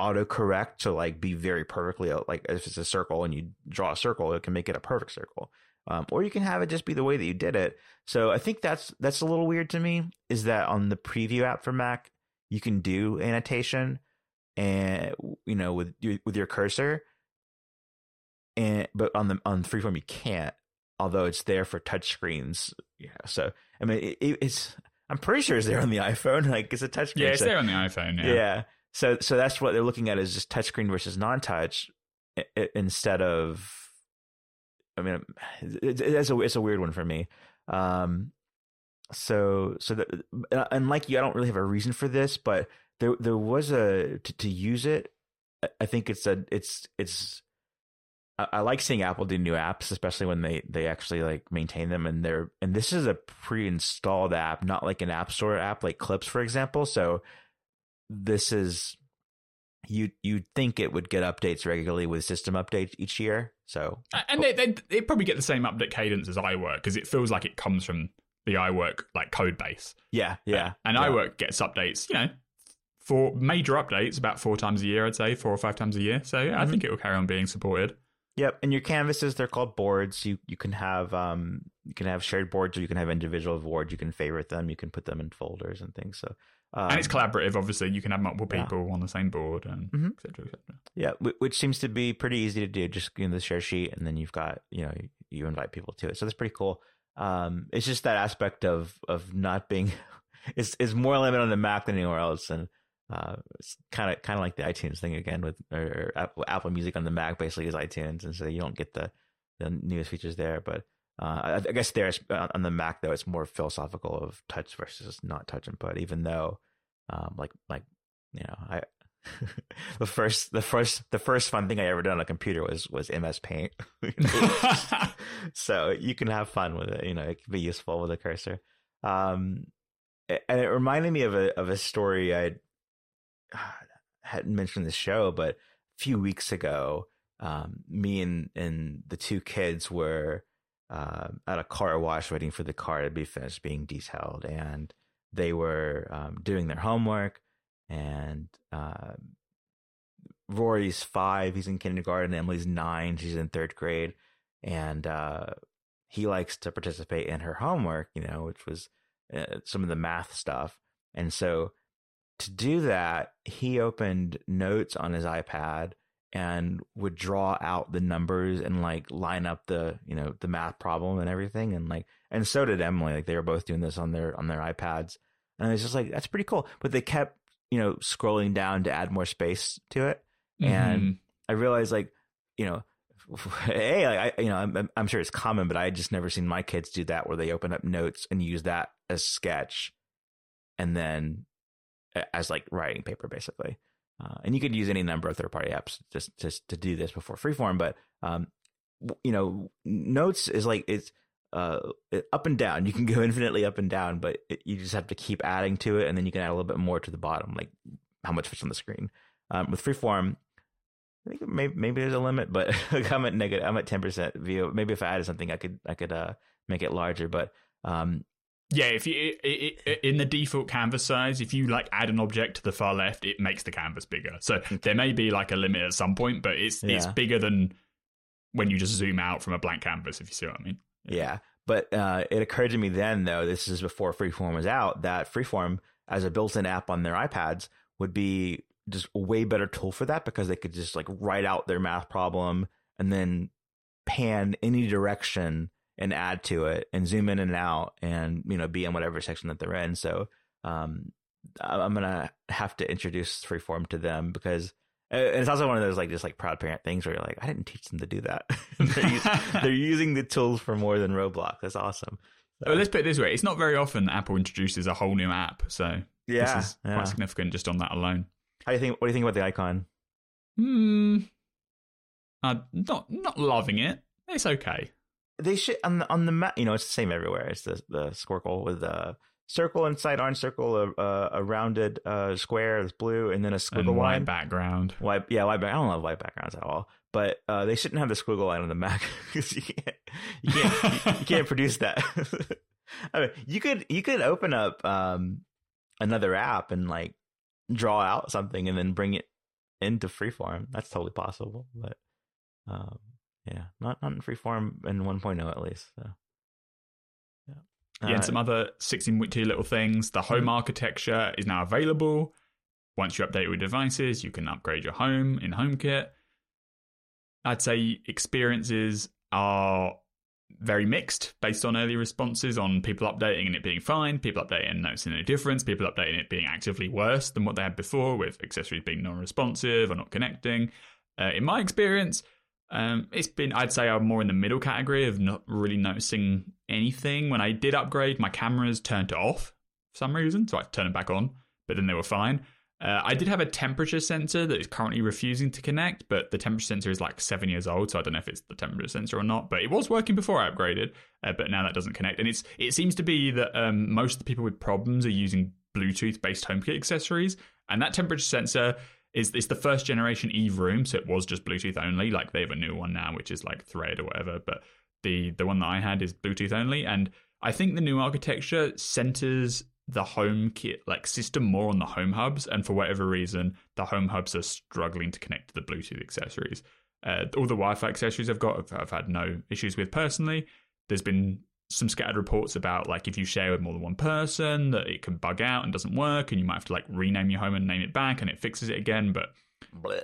autocorrect to like be very perfectly like if it's a circle and you draw a circle, it can make it a perfect circle. Um, or you can have it just be the way that you did it. So I think that's that's a little weird to me. Is that on the preview app for Mac, you can do annotation, and you know with your, with your cursor, and but on the on Freeform you can't. Although it's there for touchscreens, yeah. So I mean, it, it's I'm pretty sure it's there on the iPhone. <laughs> Like it's a touchscreen. Yeah, it's so, there on the iPhone. yeah. Yeah. So so that's what they're looking at is just touchscreen versus non-touch instead of. I mean, it, it's a it's a weird one for me. Um, so so that and like you, I don't really have a reason for this, but there there was a to, to use it. I- think it's a it's it's. I, I like seeing Apple do new apps, especially when they they actually like maintain them and they're and this is a pre-installed app, not like an app store app like Clips, for example. So this is you you'd think it would get updates regularly with system updates each year. So And they, they they probably get the same update cadence as iWork because it feels like it comes from the iWork like code base. yeah, yeah, And yeah. iWork gets updates, you know, for major updates about four times a year, I'd say, four or five times a year. So yeah, I Mhm. think it will carry on being supported. Yep, and your canvases they're called boards. You you can have um you can have shared boards or you can have individual boards. You can favorite them. You can put them in folders and things. So um, and it's collaborative, obviously. You can have multiple yeah. people on the same board and Mhm. et cetera, et cetera. Yeah, which seems to be pretty easy to do. Just you know, the share sheet, and then you've got you know you invite people to it. So that's pretty cool. Um, it's just that aspect of of not being <laughs> is is more limited on the Mac than anywhere else, and kind of kind of like the iTunes thing again with or Apple, Apple Music on the Mac basically is iTunes, and so you don't get the the newest features there. But uh, I, I guess there's on the Mac though it's more philosophical of touch versus not touch input, even though um, like like you know I <laughs> the first the first the first fun thing I ever did on a computer was was MS Paint. <laughs> so you can have fun with it. You know, it can be useful with a cursor. Um, and it reminded me of a of a story I hadn't mentioned the show, but a few weeks ago, um, me and and the two kids were uh, at a car wash waiting for the car to be finished being detailed, and they were um, doing their homework and uh, Rory's five. He's in kindergarten. Emily's nine. She's in third grade, and uh, he likes to participate in her homework. You know, which was uh, some of the math stuff. And so, to do that, he opened notes on his iPad and would draw out the numbers and like line up the you know the math problem and everything and like and so did Emily like they were both doing this on their on their iPads. And it's just like that's pretty cool. But they kept you know scrolling down to add more space to it. And Mhm. I realized like you know <laughs> hey like, I you know I'm I'm sure it's common but I had just never seen my kids do that where they open up notes and use that as sketch. And then as like writing paper basically uh, and you could use any number of third party apps just just to do this before Freeform. But um, you know, Notes is like it's uh, up and down. You can go <laughs> infinitely up and down, but it, you just have to keep adding to it, and then you can add a little bit more to the bottom, like how much fits on the screen. Um, with Freeform, I think maybe maybe there's a limit, but <laughs> I'm at negative. I'm at ten percent view. Maybe if I added something, I could I could uh, make it larger. But um, yeah, if you it, it, in the default canvas size, if you like add an object to the far left, it makes the canvas bigger. So there may be like a limit at some point, but it's yeah. it's bigger than when you just zoom out from a blank canvas. If you see what I mean. Yeah, yeah. but uh, it occurred to me then, though, this is before Freeform was out, that Freeform as a built-in app on their iPads would be just a way better tool for that because they could just like write out their math problem and then pan any direction and add to it and zoom in and out and you know be in whatever section that they're in. So um, I'm gonna have to introduce freeform to them because and it's also one of those like just like proud parent things where you're like I didn't teach them to do that. <laughs> they're, <laughs> using, they're, using the tools for more than Roblox. That's awesome. So. Well, let's put it this way: it's not very often Apple introduces a whole new app, so yeah, this is yeah. quite significant just on that alone. How do you think? What do you think about the icon? Hmm. Uh, not not loving it. It's okay they should on the on the map. You know, it's the same everywhere. It's the the squircle with a circle inside orange circle, a a, rounded uh, square that's blue, and then a squiggle and white line. background. White, yeah, white. I don't love white backgrounds at all. But uh, they shouldn't have the squiggle line on the Mac <laughs> because you can't you can't you, you can't <laughs> produce that. <laughs> I mean, you could you could open up um, another app and like draw out something and then bring it into freeform. That's totally possible, but um, yeah, not not in freeform in 1.0 at least. So. Yeah. Yeah, uh, and some other 16.2 little things. The home mm-hmm. architecture is now available. Once you update your devices, you can upgrade your home in HomeKit. I'd say experiences are very mixed based on early responses on people updating and it being fine, people updating and noticing a difference, people updating it being actively worse than what they had before, with accessories being non responsive or not connecting. Uh, in my experience, um, it's been, I'd say, I'm more in the middle category of not really noticing anything. When I did upgrade, my cameras turned off for some reason, so I turned them back on, but then they were fine. Uh, I did have a temperature sensor that is currently refusing to connect, but the temperature sensor is like seven years old, so I don't know if it's the temperature sensor or not. But it was working before I upgraded, uh, but now that doesn't connect. And it's it seems to be that um, most of the people with problems are using Bluetooth-based HomeKit accessories, and that temperature sensor is it's the first generation Eve room, so it was just Bluetooth only. Like they have a new one now, which is like Thread or whatever. But the the one that I had is Bluetooth only, and I think the new architecture centers the home kit like system more on the home hubs, and for whatever reason, the home hubs are struggling to connect to the Bluetooth accessories. Uh, all the Wi-Fi accessories I've got, I've, I've had no issues with personally. There's been some scattered reports about like if you share with more than one person that it can bug out and doesn't work and you might have to like rename your home and name it back and it fixes it again but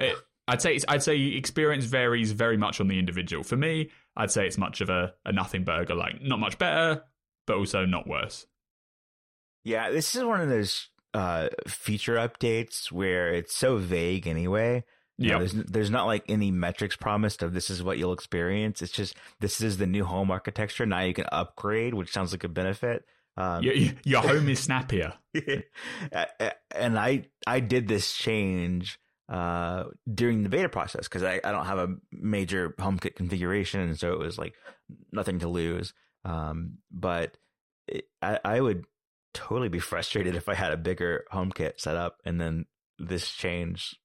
it, I'd say I'd say experience varies very much on the individual. For me, I'd say it's much of a, a nothing burger, like not much better, but also not worse. Yeah, this is one of those uh, feature updates where it's so vague anyway yeah, there's there's not like any metrics promised of this is what you'll experience. It's just this is the new home architecture. Now you can upgrade, which sounds like a benefit. Um, your, your home <laughs> is snappier. and I I did this change uh, during the beta process because I, I don't have a major HomeKit configuration, and so it was like nothing to lose. Um, but it, I, I would totally be frustrated if I had a bigger HomeKit set up and then this change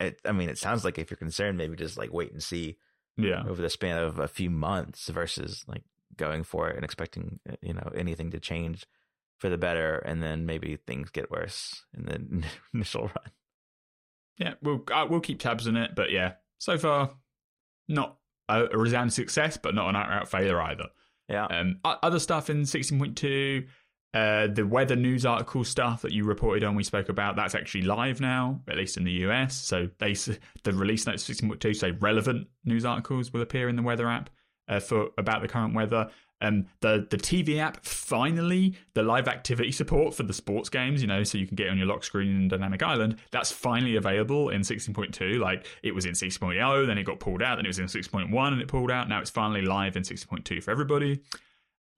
it, I mean, it sounds like if you're concerned, maybe just like wait and see. Yeah. Over the span of a few months versus like going for it and expecting, uh, you know, anything to change for the better. And then maybe things get worse in the <laughs> initial run. Yeah. We'll, uh, we'll keep tabs on it. But yeah, so far, not a, a resounding success, but not an outright failure either. Yeah. Um, other stuff in 16.2, uh, the weather news article stuff that you reported on, we spoke about, that's actually live now, at least in the US. So they, the release notes 16.2 say relevant news articles will appear in the weather app uh, for about the current weather. Um, the the TV app finally the live activity support for the sports games, you know, so you can get on your lock screen in Dynamic Island. That's finally available in 16.2. Like it was in 6.0, then it got pulled out, then it was in 6.1 and it pulled out. Now it's finally live in 6.2 for everybody.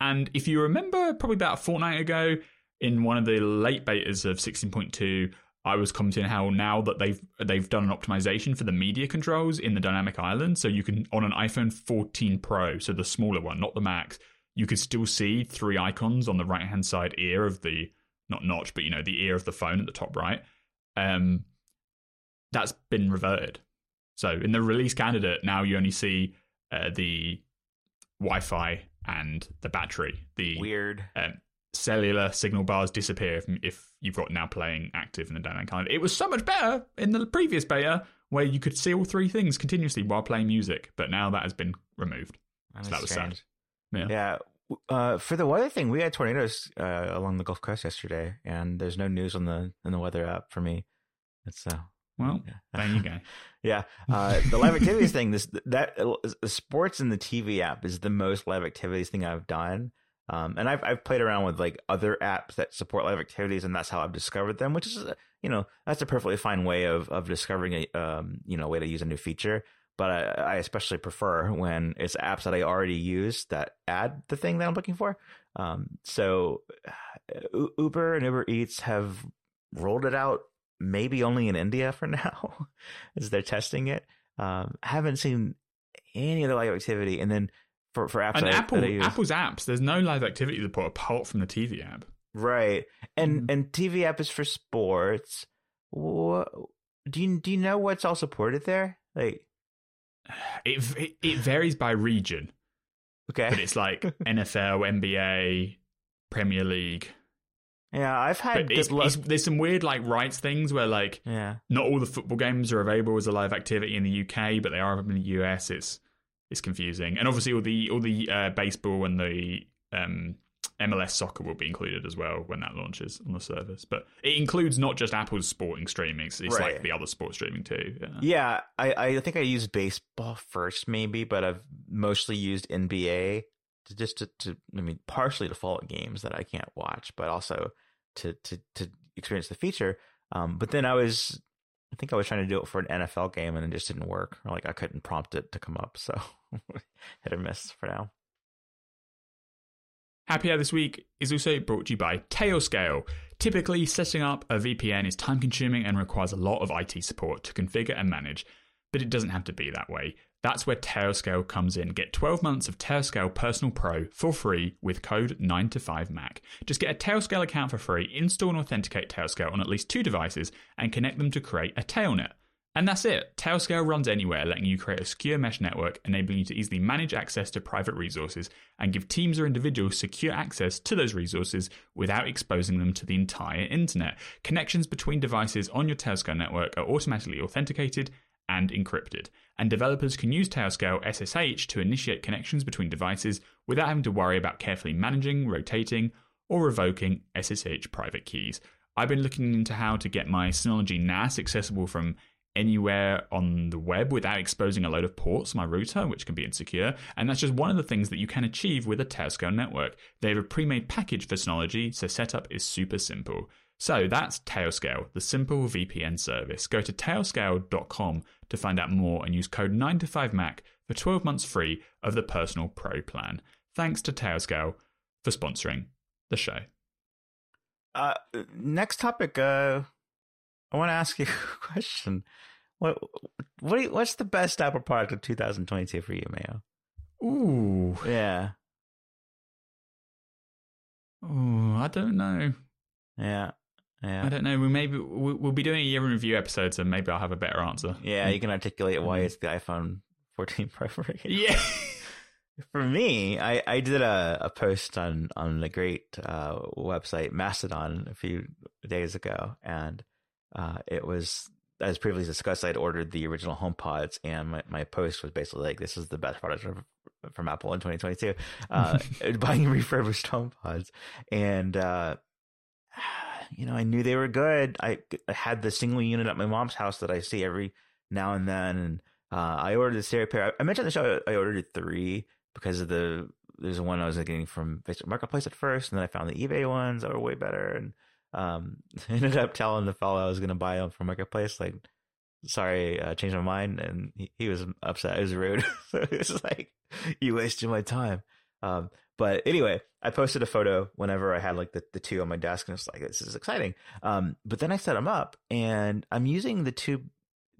And if you remember, probably about a fortnight ago, in one of the late betas of 16.2, I was commenting how now that they've they've done an optimization for the media controls in the dynamic island, so you can on an iPhone 14 Pro, so the smaller one, not the Max, you could still see three icons on the right hand side ear of the not notch, but you know the ear of the phone at the top right. Um, that's been reverted. So in the release candidate, now you only see uh, the Wi-Fi and the battery. The Weird. um, cellular signal bars disappear if, if you've got now playing active in the dynamic island. It was so much better in the previous beta where you could see all three things continuously while playing music, but now that has been removed. That So that was sad. Yeah. Yeah. Uh, for the weather thing, we had tornadoes uh, along the Gulf Coast yesterday, and there's no news on the in the weather app for me. It's uh, Well, there you go. <laughs> yeah. Uh, the live activities thing, this that the sports in the TV app is the most live activities thing I've done. Um, and I've I've played around with like other apps that support live activities, and that's how I've discovered them. Which is, uh, you know, that's a perfectly fine way of of discovering a um, you know, way to use a new feature. But I, I especially prefer when it's apps that I already use that add the thing that I'm looking for. Um, so U- Uber and Uber Eats have rolled it out maybe only in India for <laughs> now as they're testing it. Um, haven't seen any other live activity. And then for, for apps And I- Apple, I use, Apple's apps, there's no live activity to support apart from the TV app. right? And Mhm. and TV app is for sports. What, do you do you know what's all supported there? Like, It, it it varies by region, okay, but it's like <laughs> NFL, NBA, Premier League. Yeah, I've had But it's, it's, there's some weird like rights things where like yeah, not all the football games are available as a live activity in the UK, but they are in the US. It's it's confusing, and obviously all the all the uh, baseball and the um, MLS soccer will be included as well when that launches on the service. But it includes not just Apple's sporting streaming; it's, it's Right. like the other sports streaming too. Yeah. yeah. I I think I used baseball first, maybe, but I've mostly used NBA to just to, to I mean, partially to follow games that I can't watch, but also to to to experience the feature. Um, but then I was, I think I was trying to do it for an NFL game, and it just didn't work. Or like I couldn't prompt it to come up, so <laughs> hit or miss for now. Happy Hour this week is also brought to you by Tailscale. Typically, setting up a VPN is time consuming and requires a lot of IT support to configure and manage, but it doesn't have to be that way. That's where Tailscale comes in. Get 12 months of Tailscale Personal Pro for free with code 9to5Mac. Just get a Tailscale account for free, install and authenticate Tailscale on at least two devices, and connect them to create a Tailnet. And that's it. Tailscale runs anywhere, letting you create a secure mesh network, enabling you to easily manage access to private resources and give teams or individuals secure access to those resources without exposing them to the entire internet. Connections between devices on your Tailscale network are automatically authenticated and encrypted, and developers can use Tailscale SSH to initiate connections between devices without having to worry about carefully managing, rotating, or revoking SSH private keys. I've been looking into how to get my Synology NAS accessible from anywhere on the web without exposing a load of ports my router, which can be insecure. And that's just one of the things that you can achieve with a Tailscale network. They have a pre-made package for Synology, so setup is super simple. So that's Tailscale, the simple VPN service. Go to tailscale.com to find out more and use code 9to5Mac for 12 months free of the personal pro plan. Thanks to Tailscale for sponsoring the show. Uh, next topic. Uh, I want to ask you <laughs> a question. What what you, what's the best Apple product of 2022 for you, Mayo? Ooh. Yeah, Ooh, I don't know. yeah, yeah. I don't know. We maybe we- we'll be doing a year in review episode, so maybe I'll have a better answer. Yeah, you can articulate why Mhm. it's the iPhone 14 Pro. <laughs> Yeah. <laughs> For me, I, I did a, a post on, on the great uh, website Mastodon a few days ago, and uh, it was, as previously discussed, I'd ordered the original HomePods, and my, my post was basically like, this is the best product from, from Apple in 2022, uh, <laughs> buying refurbished HomePods. And, uh, you know, I knew they were good. I, I had the single unit at my mom's house that I see every now and then, and uh, I ordered the stereo pair. I mentioned the show. I ordered three because of the there's one I was getting from Facebook Marketplace at first, and then I found the eBay ones that were way better, and um, <laughs> ended up telling the fellow I was going to buy them from Marketplace, like, sorry, I changed my mind, and he, he was upset. It was rude. so <laughs> it was like, you wasted my time. Um, but anyway, I posted a photo whenever I had like the, the two on my desk and it's like, this is exciting. Um, but then I set them up and I'm using the two,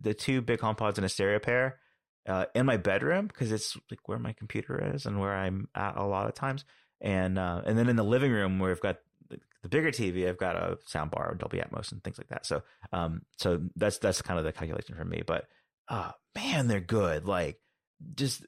the two big HomePods in a stereo pair, uh, in my bedroom because it's like where my computer is and where I'm at a lot of times. And, uh, and then in the living room where I've got the, the bigger TV, I've got a sound bar, Dolby Atmos and things like that. So, um, so that's, that's kind of the calculation for me, but, uh, man, they're good. Like just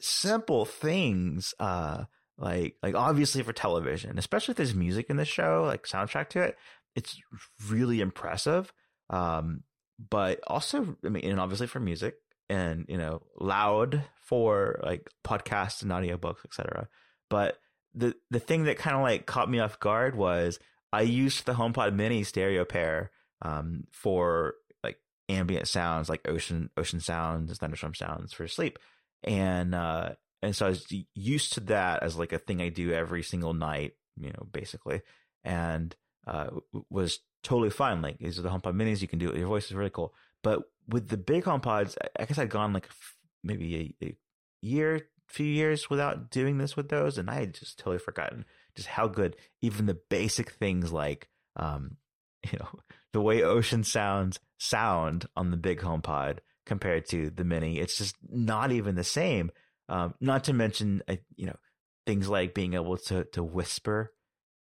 simple things, uh, like like obviously for television, especially if there's music in the show, like soundtrack to it, it's really impressive. Um, but also, I mean, and obviously for music, and you know, loud for like podcasts and audiobooks, etc. But the the thing that kind of like caught me off guard was I used the HomePod Mini stereo pair um, for like ambient sounds, like ocean ocean sounds, thunderstorm sounds for sleep, and uh, and so I was used to that as like a thing I do every single night, you know, basically, and uh, was totally fine. Like these are the HomePod Minis, you can do it. Your voice is really cool. But with the big HomePods, I guess I'd gone like maybe a, a year, few years without doing this with those, and I had just totally forgotten just how good even the basic things like, um, <laughs> you know, the way ocean sounds sound on the big HomePod compared to the Mini. It's just not even the same. Um, not to mention, you know, things like being able to to whisper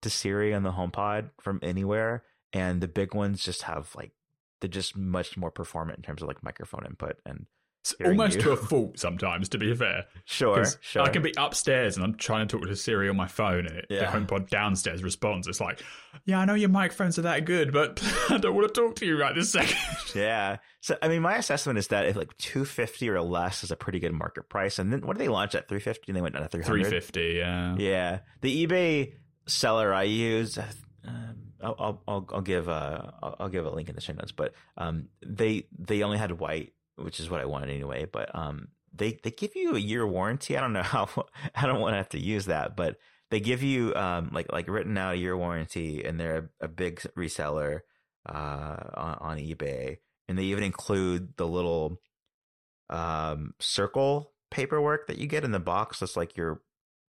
to Siri on the HomePod from anywhere, and the big ones just have like they're just much more performant in terms of like microphone input and almost you. to a fault sometimes, to be fair. Sure, sure. I can be upstairs and I'm trying to talk to Siri on my phone, and it, yeah. the HomePod downstairs responds. It's like, "Yeah, I know your microphones are that good, but <laughs> I don't want to talk to you right this second. <laughs> yeah. So, I mean, my assessment is that if like two fifty or less is a pretty good market price, and then what did they launch at three fifty? And they went down to three hundred. Three fifty, yeah. Yeah. The eBay seller I use. Um, I'll, I'll, I'll give a, I'll give a link in the show notes, but um, they they only had white which is what I wanted anyway. But um, they they give you a year warranty. I don't know <laughs> how I don't want to have to use that, but they give you um like like written out a year warranty, and they're a, a big reseller uh on, on eBay, and they even include the little um circle paperwork that you get in the box. That's like your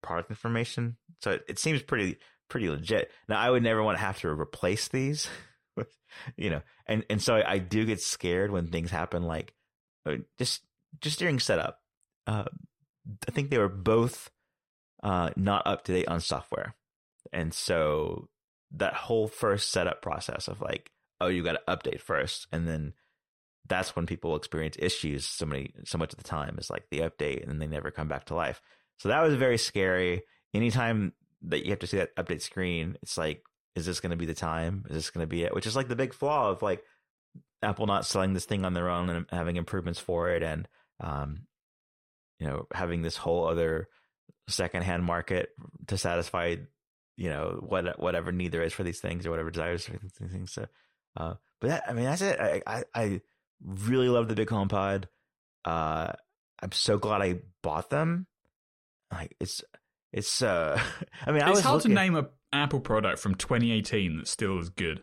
product information. So it, it seems pretty pretty legit. Now I would never want to have to replace these. <laughs> with you know, and and so I, do get scared when things happen like just just during setup. Uh, I think they were both uh, not up to date on software, and so that whole first setup process of like, oh, you got to update first, and then that's when people experience issues so many so much of the time is like the update, and then they never come back to life. So that was very scary. Anytime that you have to see that update screen, it's like, is this going to be the time? Is this going to be it? Which is like the big flaw of like Apple not selling this thing on their own and having improvements for it, and um, you know, having this whole other secondhand market to satisfy, you know, what whatever need there is for these things or whatever desires for these things. So, uh, but that, I mean, that's it. I, I, I really love the big HomePod. Uh, I'm so glad I bought them. Like it's, it's. Uh, <laughs> I mean, it's I was hard looking... to name a Apple product from 2018 that still is good.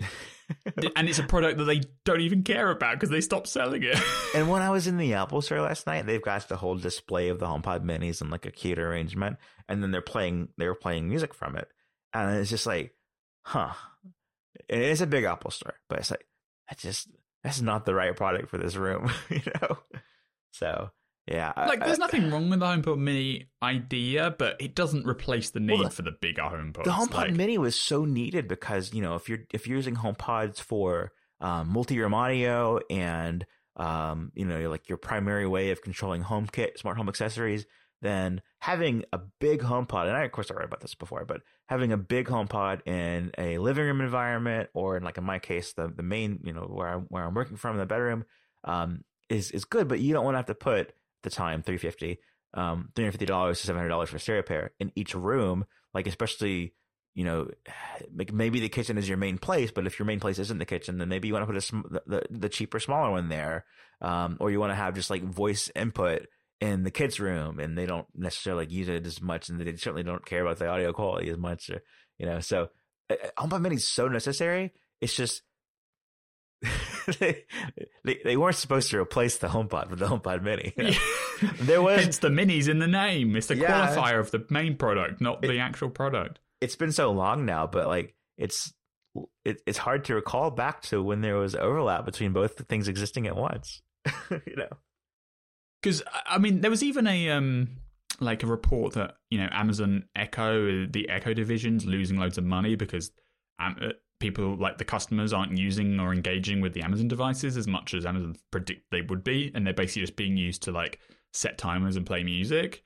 <laughs> <laughs> and it's a product that they don't even care about because they stopped selling it. <laughs> and when I was in the Apple store last night, they've got the whole display of the HomePod Minis and like a cute arrangement, and then they're playing they were playing music from it, and it's just like, huh. It is a big Apple store, but it's like I just that's not the right product for this room, <laughs> you know. So yeah, like there's I, nothing wrong with the HomePod Mini idea, but it doesn't replace the need well, for the bigger HomePod. The HomePod like, Mini was so needed because you know if you're if you're using HomePods for um, multi-room audio and um, you know like your primary way of controlling HomeKit, smart home accessories, then having a big HomePod, and I of course I read about this before, but having a big HomePod in a living room environment or in like in my case the the main you know where I'm where I'm working from in the bedroom um, is is good, but you don't want to have to put the time, 350 um, $350 to $700 for a stereo pair in each room. Like, especially, you know, <sighs> maybe the kitchen is your main place, but if your main place isn't the kitchen, then maybe you want to put a sm- the, the cheaper, smaller one there. Um, or you want to have just like voice input in the kids' room and they don't necessarily use it as much and they certainly don't care about the audio quality as much, or, you know, so HomePod Mini is so necessary. It's just, <laughs> they, they they weren't supposed to replace the HomePod with the HomePod Mini. <laughs> You <laughs> know? there was Hence the minis in the name. It's the Yeah. qualifier of the main product, not the actual product. it's been so long now, but like it's it, it's hard to recall back to when there was overlap between both the things existing at once. you know, Because I mean, there was even a um like a report that you know Amazon Echo, the Echo division's losing loads of money because uh, people like the customers aren't using or engaging with the Amazon devices as much as Amazon predict they would be, and they're basically just being used to like set timers and play music.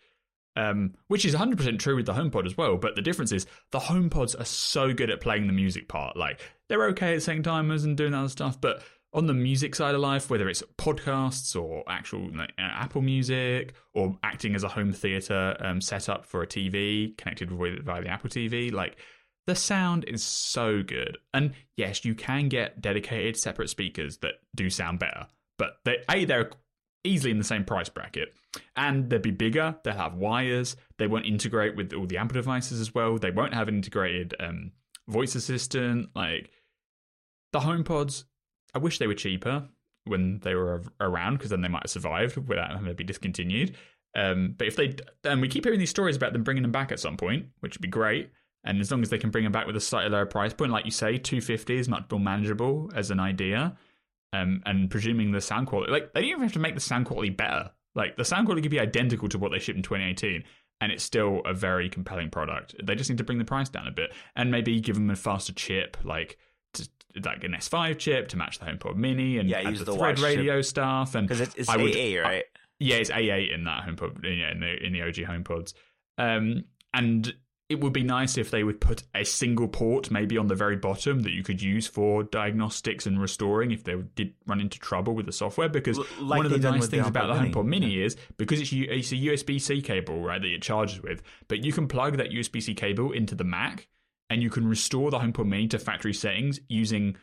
Um, which is 100% true with the HomePod as well, but the difference is the HomePods are so good at playing the music part. Like, they're okay at setting timers and doing other stuff, but on the music side of life, whether it's podcasts or actual like, uh, Apple Music or acting as a home theater um, setup for a TV connected with via the Apple TV, like the sound is so good. And yes, you can get dedicated separate speakers that do sound better, but they a they're easily in the same price bracket, and they'll be bigger. They'll have wires. They won't integrate with all the amp devices as well. They won't have an integrated um, voice assistant. Like the HomePods, I wish they were cheaper when they were around because then they might have survived without having to be discontinued. Um, but if they, and we keep hearing these stories about them bringing them back at some point, which would be great. And as long as they can bring them back with a slightly lower price point, like you say, two fifty is much more manageable as an idea. Um, and presuming the sound quality, like they don't even have to make the sound quality better. Like the sound quality could be identical to what they shipped in 2018, and it's still a very compelling product. They just need to bring the price down a bit and maybe give them a faster chip, like to, like an S5 chip to match the HomePod Mini and Yeah, add the, the thread radio stuff. And because it's, it's I would- A8, right? yeah, it's A8 in that HomePod, yeah, in the in the OG HomePods. Um, and it would be nice if they would put a single port maybe on the very bottom that you could use for diagnostics and restoring if they did run into trouble with the software. Because L- like one of the nice with the things about the HomePod Mini. Mini is because it's it's a USB C cable, right, that it charges with, but you can plug that USB C cable into the Mac and you can restore the HomePod Mini to factory settings using.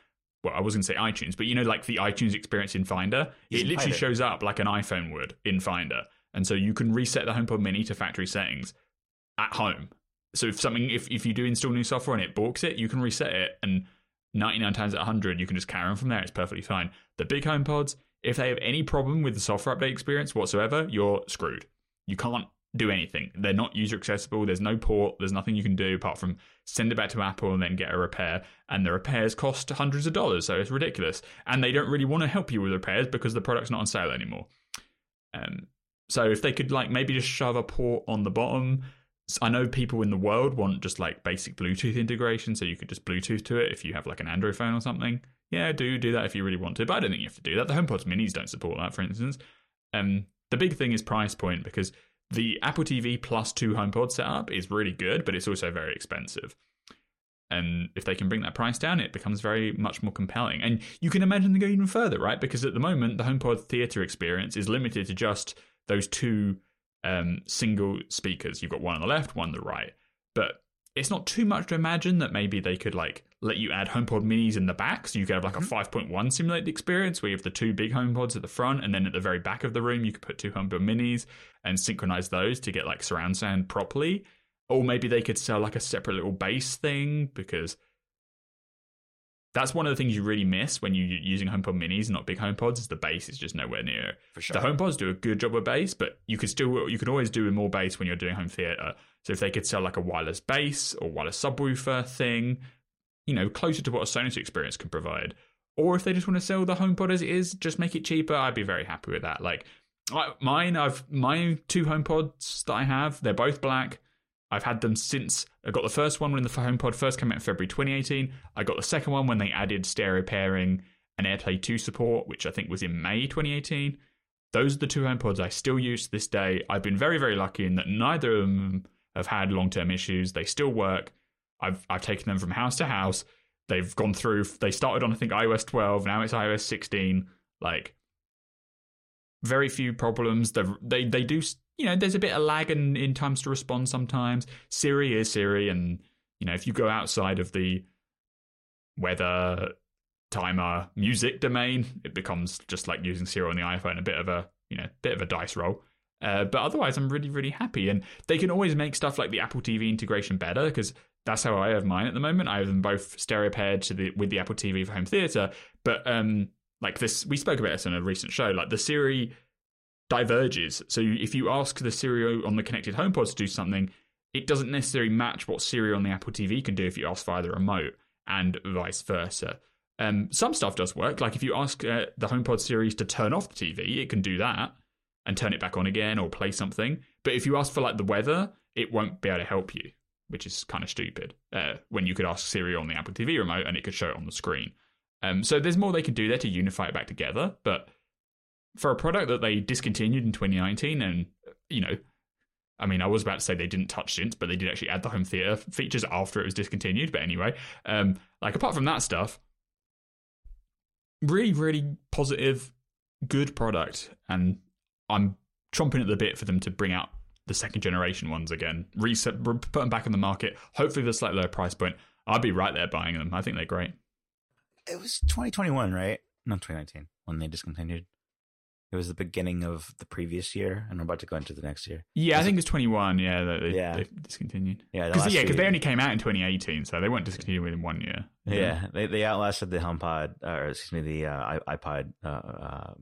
Well, I was going to say iTunes, but you know, like the iTunes experience in Finder, it literally shows up like an iPhone would in Finder. And so you can reset the HomePod Mini to factory settings at home. So if something, if, if you do install new software and it balks it, you can reset it, and 99 times out of 100, you can just carry on from there. It's perfectly fine. The big HomePods, if they have any problem with the software update experience whatsoever, you're screwed. You can't do anything. They're not user accessible. There's no port. There's nothing you can do apart from send it back to Apple and then get a repair. And the repairs cost hundreds of dollars, so it's ridiculous. And they don't really want to help you with repairs because the product's not on sale anymore. Um, so if they could like maybe just shove a port on the bottom. I know people in the world want just like basic Bluetooth integration, so you could just Bluetooth to it if you have like an Android phone or something. Yeah, do do that if you really want to, but I don't think you have to do that. The HomePods Minis don't support that, for instance. Um, the big thing is price point because the Apple TV plus two HomePod setup is really good, but it's also very expensive. And if they can bring that price down, it becomes very much more compelling. And you can imagine them going even further, right? Because at the moment, the HomePod theater experience is limited to just those two um, single speakers. You've got one on the left, one on the right. But it's not too much to imagine that maybe they could like let you add HomePod minis in the back, so you could have like a 5.1 simulated experience where you have the two big HomePods at the front, and then at the very back of the room you could put two HomePod minis and synchronize those to get like surround sound properly. Or maybe they could sell like a separate little bass thing because that's one of the things you really miss when you're using HomePod minis, not big HomePods. Is the bass is just nowhere near. For sure. The HomePods do a good job with bass, but you could still you could always do more bass when you're doing home theater. So if they could sell like a wireless bass or wireless subwoofer thing, you know, closer to what a Sonos experience can provide. Or if they just want to sell the HomePod as it is, just make it cheaper. I'd be very happy with that. Like I, mine, I've my two HomePods that I have, they're both black. I've had them since I got the first one when the HomePod first came out in February 2018. I got the second one when they added stereo pairing and AirPlay 2 support, which I think was in May 2018. Those are the two HomePods I still use to this day. I've been very, very lucky in that neither of them have had long term issues. They still work. I've I've taken them from house to house. They've gone through. They started on I think iOS 12. Now it's iOS 16. Like very few problems. They're, they they do you know there's a bit of lag in, in times to respond sometimes. Siri is Siri, and you know if you go outside of the weather timer music domain, it becomes just like using Siri on the iPhone, a bit of a you know bit of a dice roll. Uh, but otherwise, I'm really really happy, and they can always make stuff like the Apple TV integration better because that's how I have mine at the moment. I have them both stereo paired to the with the Apple TV for home theater. But um, like this, we spoke about this in a recent show. Like the Siri diverges. So if you ask the Siri on the connected home HomePod to do something, it doesn't necessarily match what Siri on the Apple TV can do if you ask via the remote, and vice versa. Um, some stuff does work. Like if you ask uh, the HomePod series to turn off the TV, it can do that and turn it back on again or play something. But if you ask for like the weather, it won't be able to help you, which is kind of stupid. Uh, when you could ask Siri on the Apple TV remote and it could show it on the screen. Um, so there's more they could do there to unify it back together. But for a product that they discontinued in 2019, and you know, I mean, I was about to say they didn't touch since, but they did actually add the home theater features after it was discontinued. But anyway, um, like apart from that stuff, really, really positive, good product, and I'm chomping at the bit for them to bring out the second generation ones again, reset, put them back in the market. Hopefully, the slightly lower price point. I'd be right there buying them. I think they're great. It was 2021, right? Not 2019 when they discontinued. It was the beginning of the previous year, and we're about to go into the next year. Yeah, I think it's 21. Yeah, that they, yeah. they discontinued. Yeah, because yeah, because they only came out in 2018, so they weren't discontinued within one year. Yeah, yeah they they outlasted the HomePod, or excuse me, the uh, iPod. Uh, uh,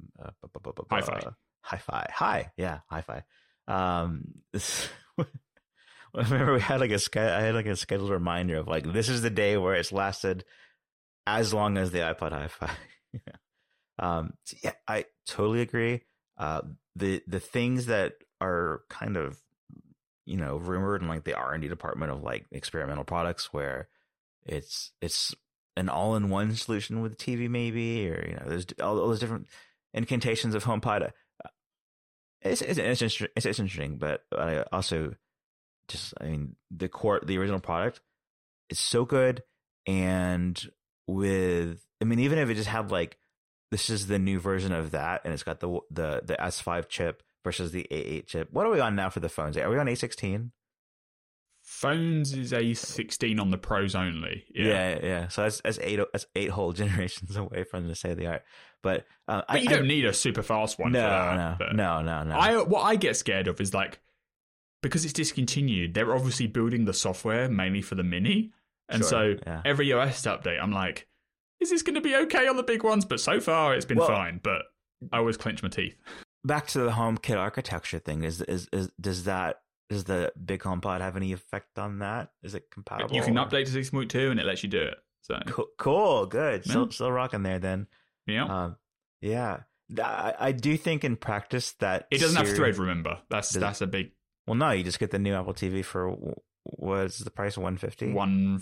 Hi-Fi. Hi-Fi. Hi. Yeah, Hi-Fi. Um, <laughs> this, I remember we had like a I had like a scheduled reminder of like this is the day where it's lasted as long as the iPod Hi-Fi. <laughs> Um, so yeah, I totally agree. Uh, the the things that are kind of you know rumored in like the R and D department of like experimental products where it's it's an all in one solution with TV maybe or you know there's all, all those different incantations of HomePod. Uh, it's it's it's, it's, it's interesting, but I also just I mean the core the original product is so good and with I mean even if it just had like this is the new version of that, and it's got the the the S5 chip versus the A8 chip. What are we on now for the phones? Are we on A16? Phones is A16 on the pros only. Yeah, yeah. yeah. So that's, that's eight that's eight whole <laughs> generations away from the state of the art. But uh, but I, you don't I, need a super fast one. No, that, no, no, no, no. I what I get scared of is like because it's discontinued. They're obviously building the software mainly for the mini, and sure, so yeah. every OS update, I'm like is this going to be okay on the big ones? But so far, it's been well, fine. But I always clench my teeth. <laughs> Back to the HomeKit architecture thing. Is is, is does that does the big home pod have any effect on that? Is it compatible? You can or? update to six point two, and it lets you do it. So cool, cool good. Yeah. Still still rocking there then. Yeah. Um, yeah. I, I do think in practice that it doesn't have thread. Remember, that's that's a big. Well, no, you just get the new Apple TV for was the price one fifty. One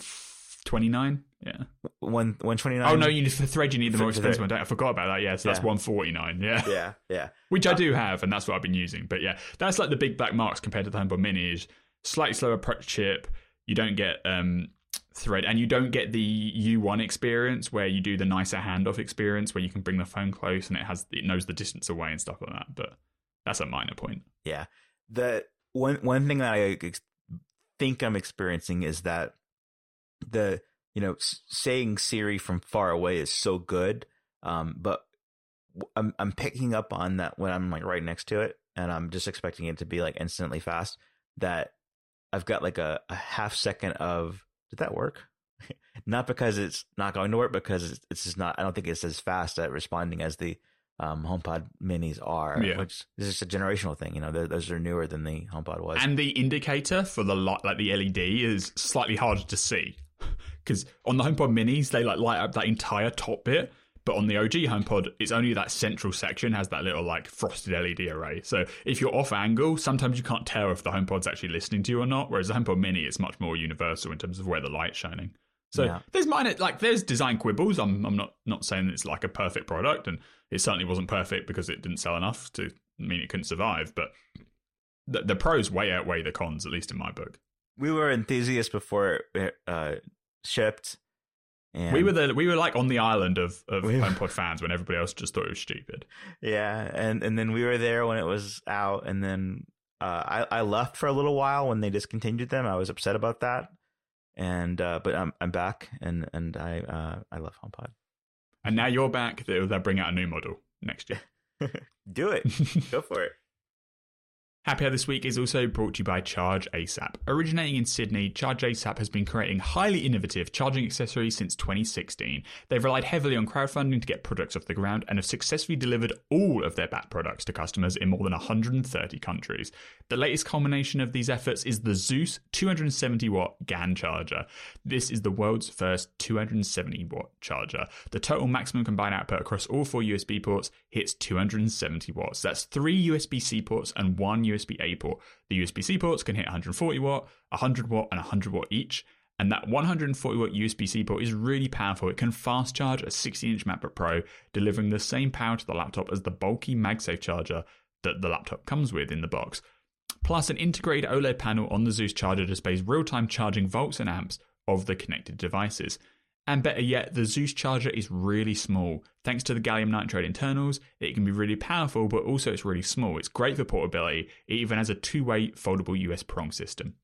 twenty nine. Yeah, one one twenty nine. Oh no, you need for thread. You need the more expensive one. I forgot about that. Yeah, so that's one forty nine. <laughs> Yeah, yeah, yeah. <laughs> Which I do have, and that's what I've been using. But yeah, that's like the big black marks compared to the HomePod Mini. Is slightly slower chip. You don't get um, thread, and you don't get the U1 experience where you do the nicer handoff experience where you can bring the phone close and it has it knows the distance away and stuff like that. But that's a minor point. Yeah, the one one thing that I think I'm experiencing is that the you know saying Siri from far away is so good, um, but I'm I'm picking up on that when I'm like right next to it, and I'm just expecting it to be like instantly fast. That I've got like a, a half second of did that work? <laughs> not because it's not going to work, because it's, it's just not. I don't think it's as fast at responding as the um, HomePod Minis are, yeah. which is just a generational thing. You know, those are newer than the HomePod was. And the indicator for the light, like the LED, is slightly harder to see <laughs> because on the HomePod Minis they like light up that entire top bit, but on the OG HomePod it's only that central section has that little like frosted LED array. So if you're off angle, sometimes you can't tell if the HomePod's actually listening to you or not. Whereas the HomePod Mini is much more universal in terms of where the light's shining. So yeah. there's minor like there's design quibbles. I'm I'm not not saying it's like a perfect product, and it certainly wasn't perfect because it didn't sell enough to mean it couldn't survive. But the, the pros way outweigh the cons, at least in my book. We were enthusiasts before it uh, shipped. And we were the we were like on the island of of we HomePod fans when everybody else just thought it was stupid. Yeah, and and then we were there when it was out, and then uh, I I left for a little while when they discontinued them. I was upset about that, and uh, but I'm I'm back, and and I uh, I love HomePod. And now you're back. They'll, they'll bring out a new model next year. Do it. <laughs> Go for it. Happy Hour this week is also brought to you by Charge ASAP. Originating in Sydney, Charge ASAP has been creating highly innovative charging accessories since 2016. They've relied heavily on crowdfunding to get products off the ground and have successfully delivered all of their back products to customers in more than 130 countries. The latest culmination of these efforts is the Zeus 270 watt GAN charger. This is the world's first 270 watt charger. The total maximum combined output across all four USB ports hits 270 watts. That's three USB C ports and one USB A port. The USB C ports can hit 140 watt, 100 watt, and 100 watt each. And that 140 watt USB C port is really powerful. It can fast charge a 16 inch MacBook Pro, delivering the same power to the laptop as the bulky MagSafe charger that the laptop comes with in the box. Plus, an integrated OLED panel on the Zeus charger displays real time charging volts and amps of the connected devices. And better yet, the Zeus charger is really small. Thanks to the gallium nitride internals, it can be really powerful, but also it's really small. It's great for portability. It even has a two way foldable US prong system.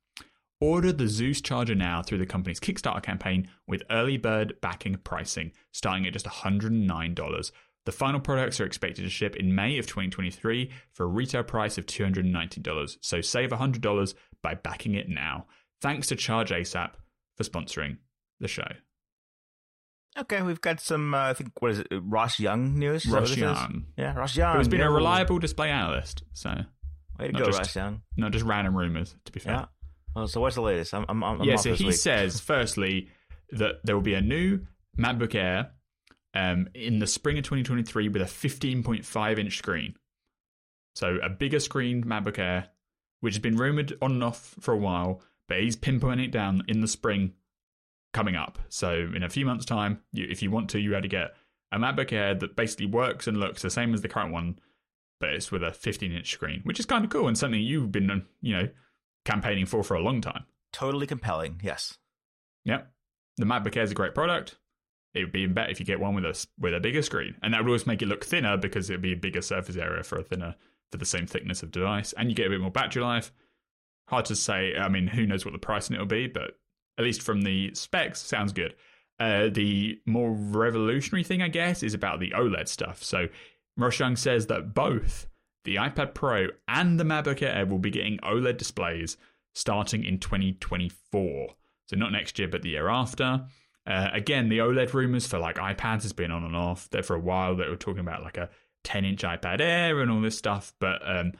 Order the Zeus charger now through the company's Kickstarter campaign with early bird backing pricing, starting at just $109. The final products are expected to ship in May of 2023 for a retail price of $290. So save $100 by backing it now. Thanks to Charge ASAP for sponsoring the show. Okay, we've got some. Uh, I think what is it? Ross Young news. Is Ross? Young. Yeah, Ross Young. Who's been a reliable display analyst, so Way to go, just- Ross Young. not just random rumors, to be fair. Yeah. Well, so what's the latest? I'm. I'm. I'm yeah, so he week. says, <laughs> firstly, that there will be a new MacBook Air um, in the spring of 2023 with a 15.5 inch screen. So a bigger screen MacBook Air, which has been rumored on and off for a while, but he's pinpointing it down in the spring coming up. So in a few months' time, you, if you want to, you're had to get a MacBook Air that basically works and looks the same as the current one, but it's with a 15 inch screen, which is kind of cool and something you've been, you know, campaigning for for a long time. totally compelling. Yes. Yep. The MacBook Air is a great product. It would be even better if you get one with a with a bigger screen, and that would always make it look thinner because it would be a bigger surface area for a thinner for the same thickness of device, and you get a bit more battery life. Hard to say. I mean, who knows what the price pricing it'll be, but at least from the specs, sounds good. Uh, the more revolutionary thing, I guess, is about the OLED stuff. So, Ross Young says that both the iPad Pro and the MacBook Air will be getting OLED displays starting in 2024. So not next year, but the year after. Uh, again, the OLED rumors for like iPads has been on and off. There for a while, they were talking about like a 10-inch iPad Air and all this stuff. But um,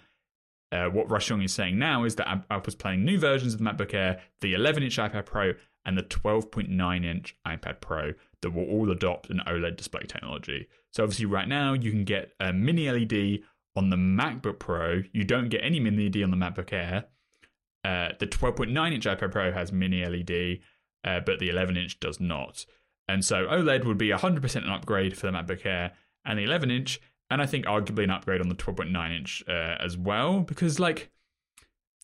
uh, what Ross Young is saying now is that App- Apple's planning new versions of the MacBook Air, the 11-inch iPad Pro, and the 12.9-inch iPad Pro that will all adopt an OLED display technology. So obviously, right now you can get a mini LED on the MacBook Pro. You don't get any mini LED on the MacBook Air. Uh, the 12.9 inch iPad Pro has mini LED, uh, but the 11 inch does not. And so OLED would be 100% an upgrade for the MacBook Air and the 11 inch, and I think arguably an upgrade on the 12.9 inch uh, as well, because like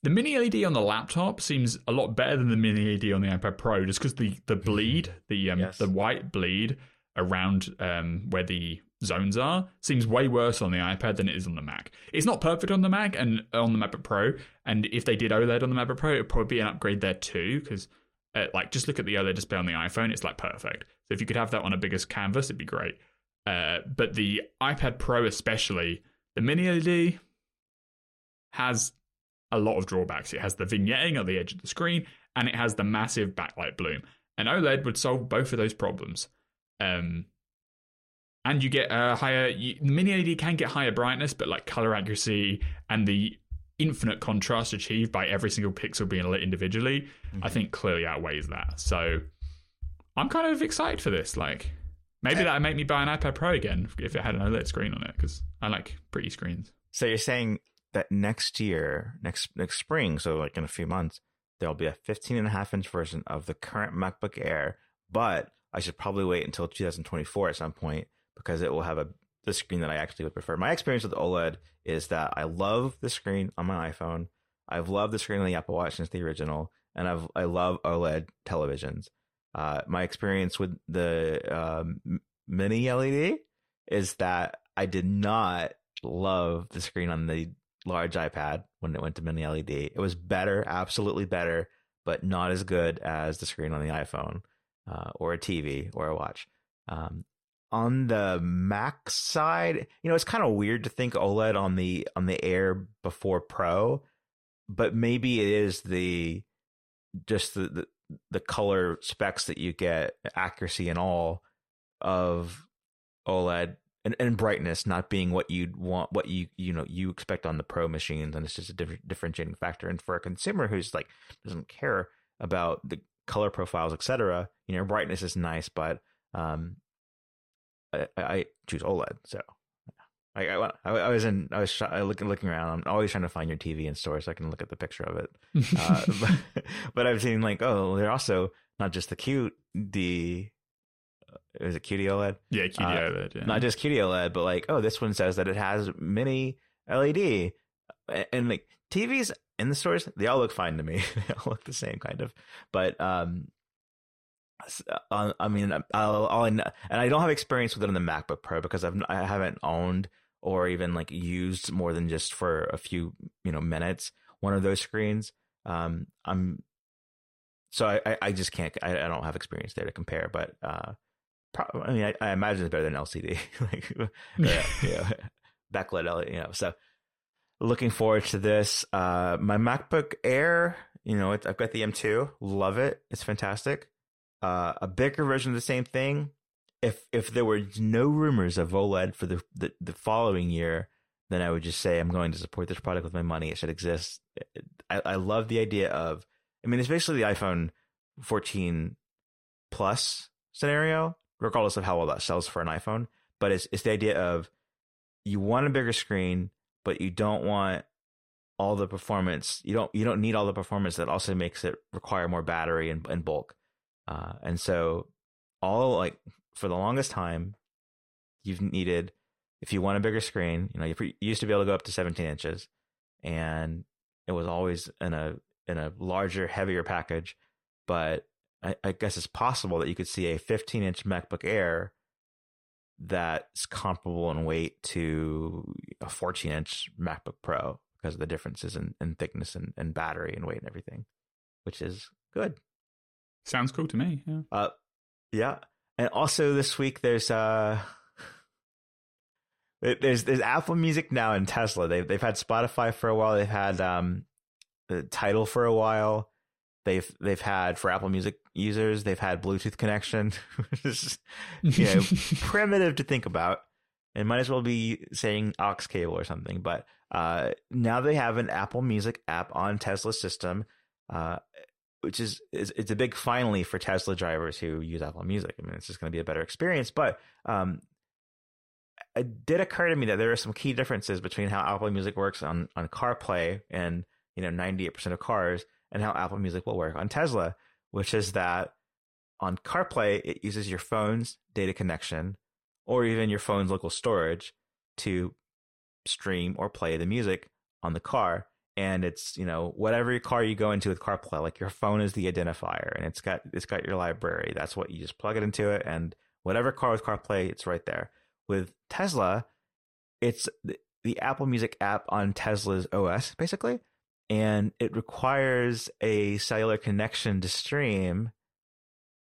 the mini LED on the laptop seems a lot better than the mini LED on the iPad Pro, just because the the bleed, the um, Yes. the white bleed around um, where the zones are seems way worse on the iPad than it is on the Mac. It's not perfect on the Mac and on the MacBook Pro, and if they did OLED on the MacBook Pro, it'd probably be an upgrade there too, because uh, like just look at the OLED display on the iPhone, it's like perfect. So if you could have that on a bigger canvas, it'd be great. Uh, but the iPad Pro, especially the Mini LED, has a lot of drawbacks. It has the vignetting at the edge of the screen, and it has the massive backlight bloom. And OLED would solve both of those problems. Um, and you get a higher you, mini LED can get higher brightness, but like color accuracy and the infinite contrast achieved by every single pixel being lit individually, I think clearly outweighs that. So I'm kind of excited for this. Like maybe uh, that'd make me buy an iPad Pro again if it had an OLED screen on it because I like pretty screens. So you're saying that next year, next next spring, so like in a few months, there'll be a 15 and a half inch version of the current MacBook Air, but I should probably wait until 2024 at some point because it will have a the screen that I actually would prefer. My experience with OLED is that I love the screen on my iPhone. I've loved the screen on the Apple Watch since the original, and I've I love OLED televisions. Uh, my experience with the um, mini LED is that I did not love the screen on the large iPad when it went to mini LED. It was better, absolutely better, but not as good as the screen on the iPhone uh, or a TV or a watch. Um, on the Mac side, you know, it's kind of weird to think OLED on the on the Air before Pro, but maybe it is the just the the, the color specs that you get, accuracy and all of OLED and, and brightness not being what you'd want, what you you know you expect on the Pro machines, and it's just a different differentiating factor. And for a consumer who's like doesn't care about the color profiles, etc., you know, brightness is nice, but um, I, I choose OLED. So I, I, I was in I was looking looking around. I'm always trying to find your TV in store so I can look at the picture of it. uh, <laughs> but, but, I've seen like oh they're also not just the cute the uh, is it QD OLED? Yeah, QD uh, OLED. Yeah. Not just QD OLED, but like oh this one says that it has mini LED and, and like TVs in the stores they all look fine to me. <laughs> they all look the same kind of, but um uh, I mean, I'll, I'll, and I don't have experience with it on the MacBook Pro because I've I haven't owned or even like used more than just for a few you know minutes one of those screens. Um, I'm so I, I just can't I, I don't have experience there to compare, but uh, pro- I mean I, I, imagine it's better than LCD, <laughs> like <laughs> yeah, yeah, <laughs> backlit you know. So looking forward to this. Uh, my MacBook Air, you know, I've got the M2, love it, it's fantastic uh, a bigger version of the same thing. If if there were no rumors of OLED for the, the, the following year, then I would just say I'm going to support this product with my money. It should exist. I, I love the idea of. I mean, it's basically the iPhone 14 Plus scenario, regardless of how well that sells for an iPhone. But it's it's the idea of you want a bigger screen, but you don't want all the performance. You don't you don't need all the performance that also makes it require more battery and, and bulk. Uh, and so all like for the longest time, you've needed if you want a bigger screen, you know, you used to be able to go up to 17 inches, and it was always in a in a larger, heavier package. But I, I guess it's possible that you could see a 15 inch MacBook Air that's comparable in weight to a 14 inch MacBook Pro because of the differences in, in thickness and, and battery and weight and everything, which is good. Sounds cool to me. Yeah. Uh, yeah. And also this week there's uh there's there's Apple Music now in Tesla. They've they've had Spotify for a while. They've had um the Tidal for a while. They've they've had for Apple Music users. They've had Bluetooth connection. <laughs> Which is, you know <laughs> primitive to think about. It might as well be saying aux cable or something. But uh, now they have an Apple Music app on Tesla system. Uh, which is, is it's a big finally for Tesla drivers who use Apple Music. I mean, it's just going to be a better experience. But um, it did occur to me that there are some key differences between how Apple Music works on on CarPlay and you know 98% of cars and how Apple Music will work on Tesla, which is that on CarPlay it uses your phone's data connection or even your phone's local storage to stream or play the music on the car and it's you know whatever car you go into with CarPlay, like your phone is the identifier, and it's got it's got your library. That's what you just plug it into it, and whatever car with CarPlay, it's right there. With Tesla, it's the, the Apple Music app on Tesla's OS basically, and it requires a cellular connection to stream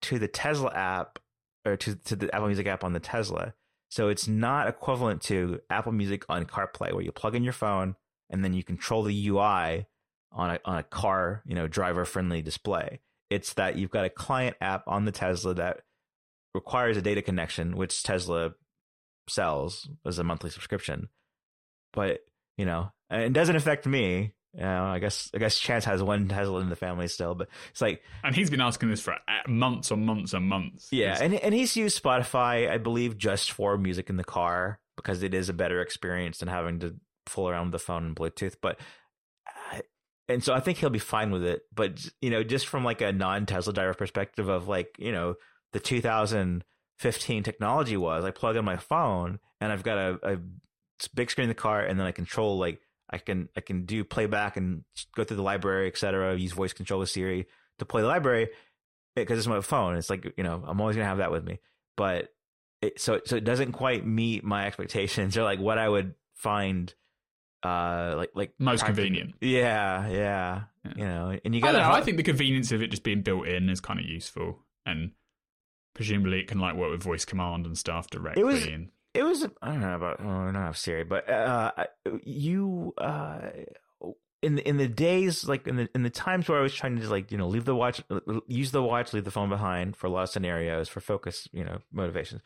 to the Tesla app or to to the Apple Music app on the Tesla. So it's not equivalent to Apple Music on CarPlay, where you plug in your phone and then you control the UI on a on a car, you know, driver friendly display. It's that you've got a client app on the Tesla that requires a data connection, which Tesla sells as a monthly subscription. But you know, it doesn't affect me. You know, I guess I guess Chance has one Tesla in the family still, but it's like, and he's been asking this for uh, months and months and months. Yeah, and and he's used Spotify, I believe, just for music in the car because it is a better experience than having to fool around with the phone and Bluetooth, but and so I think he'll be fine with it. But you know, just from like a non-Tesla driver perspective of like you know the 2015 technology was, I plug in my phone and I've got a, a big screen in the car, and then I control like I can I can do playback and go through the library, etc. Use voice control with Siri to play the library eh, because it's my phone. It's like you know I'm always gonna have that with me, but so so it doesn't quite meet my expectations or like what I would find uh like like most convenient yeah, yeah, yeah you know and you gotta I, know, I think the convenience of it just being built in is kind of useful and presumably it can like work with voice command and stuff directly. It was- and, It was I don't know about oh, don't have Siri, but uh, you uh, in the in the days like in the in the times where I was trying to like you know leave the watch, use the watch, leave the phone behind for a lot of scenarios for focus, you know, motivations.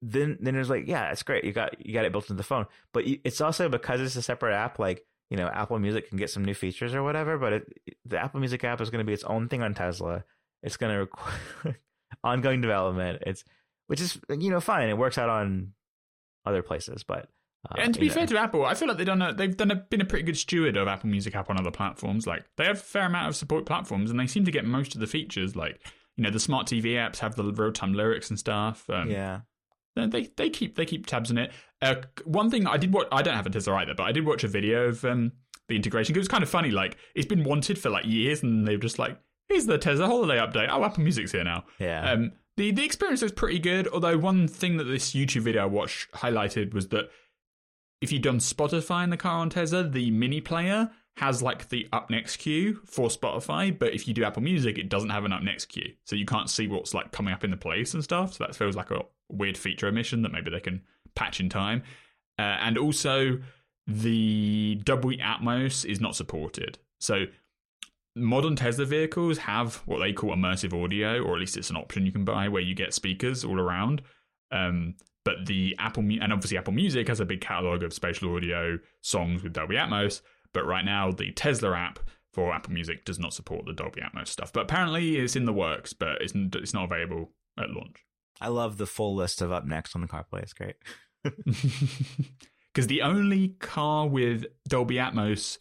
Then then it's like yeah, it's great. You got you got it built into the phone, but it's also because it's a separate app. Like you know, Apple Music can get some new features or whatever, but it, the Apple Music app is going to be its own thing on Tesla. It's going to require <laughs> ongoing development. It's which is you know fine. It works out on other places, but uh, and to be know, fair to Apple, I feel like they've done a, they've done a, been a pretty good steward of Apple Music app on other platforms. Like they have a fair amount of support platforms, and they seem to get most of the features. Like you know, the smart TV apps have the real time lyrics and stuff. Um, yeah, they they keep they keep tabs on it. Uh, one thing I did watch, I don't have a Tesla either, but I did watch a video of um, the integration. It was kind of funny. Like it's been wanted for like years, and they were just like, "Here's the Tesla holiday update. Oh, Apple Music's here now." yeah, Um, the the experience was pretty good. Although one thing that this YouTube video I watched highlighted was that if you've done Spotify in the car on Tesla, the mini player has like the up next queue for Spotify, but if you do Apple Music, it doesn't have an up next queue, so you can't see what's like coming up in the place and stuff. So that feels like a weird feature omission that maybe they can patch in time. Uh, and also, the Dolby Atmos is not supported. So modern Tesla vehicles have what they call immersive audio, or at least it's an option you can buy where you get speakers all around. Um, but the Apple and obviously Apple Music has a big catalog of spatial audio songs with Dolby Atmos. But right now, the Tesla app for Apple Music does not support the Dolby Atmos stuff. But apparently, it's in the works, but it's it's not available at launch. I love the full list of up next on the CarPlay. It's great. <laughs> Because the only car with Dolby Atmos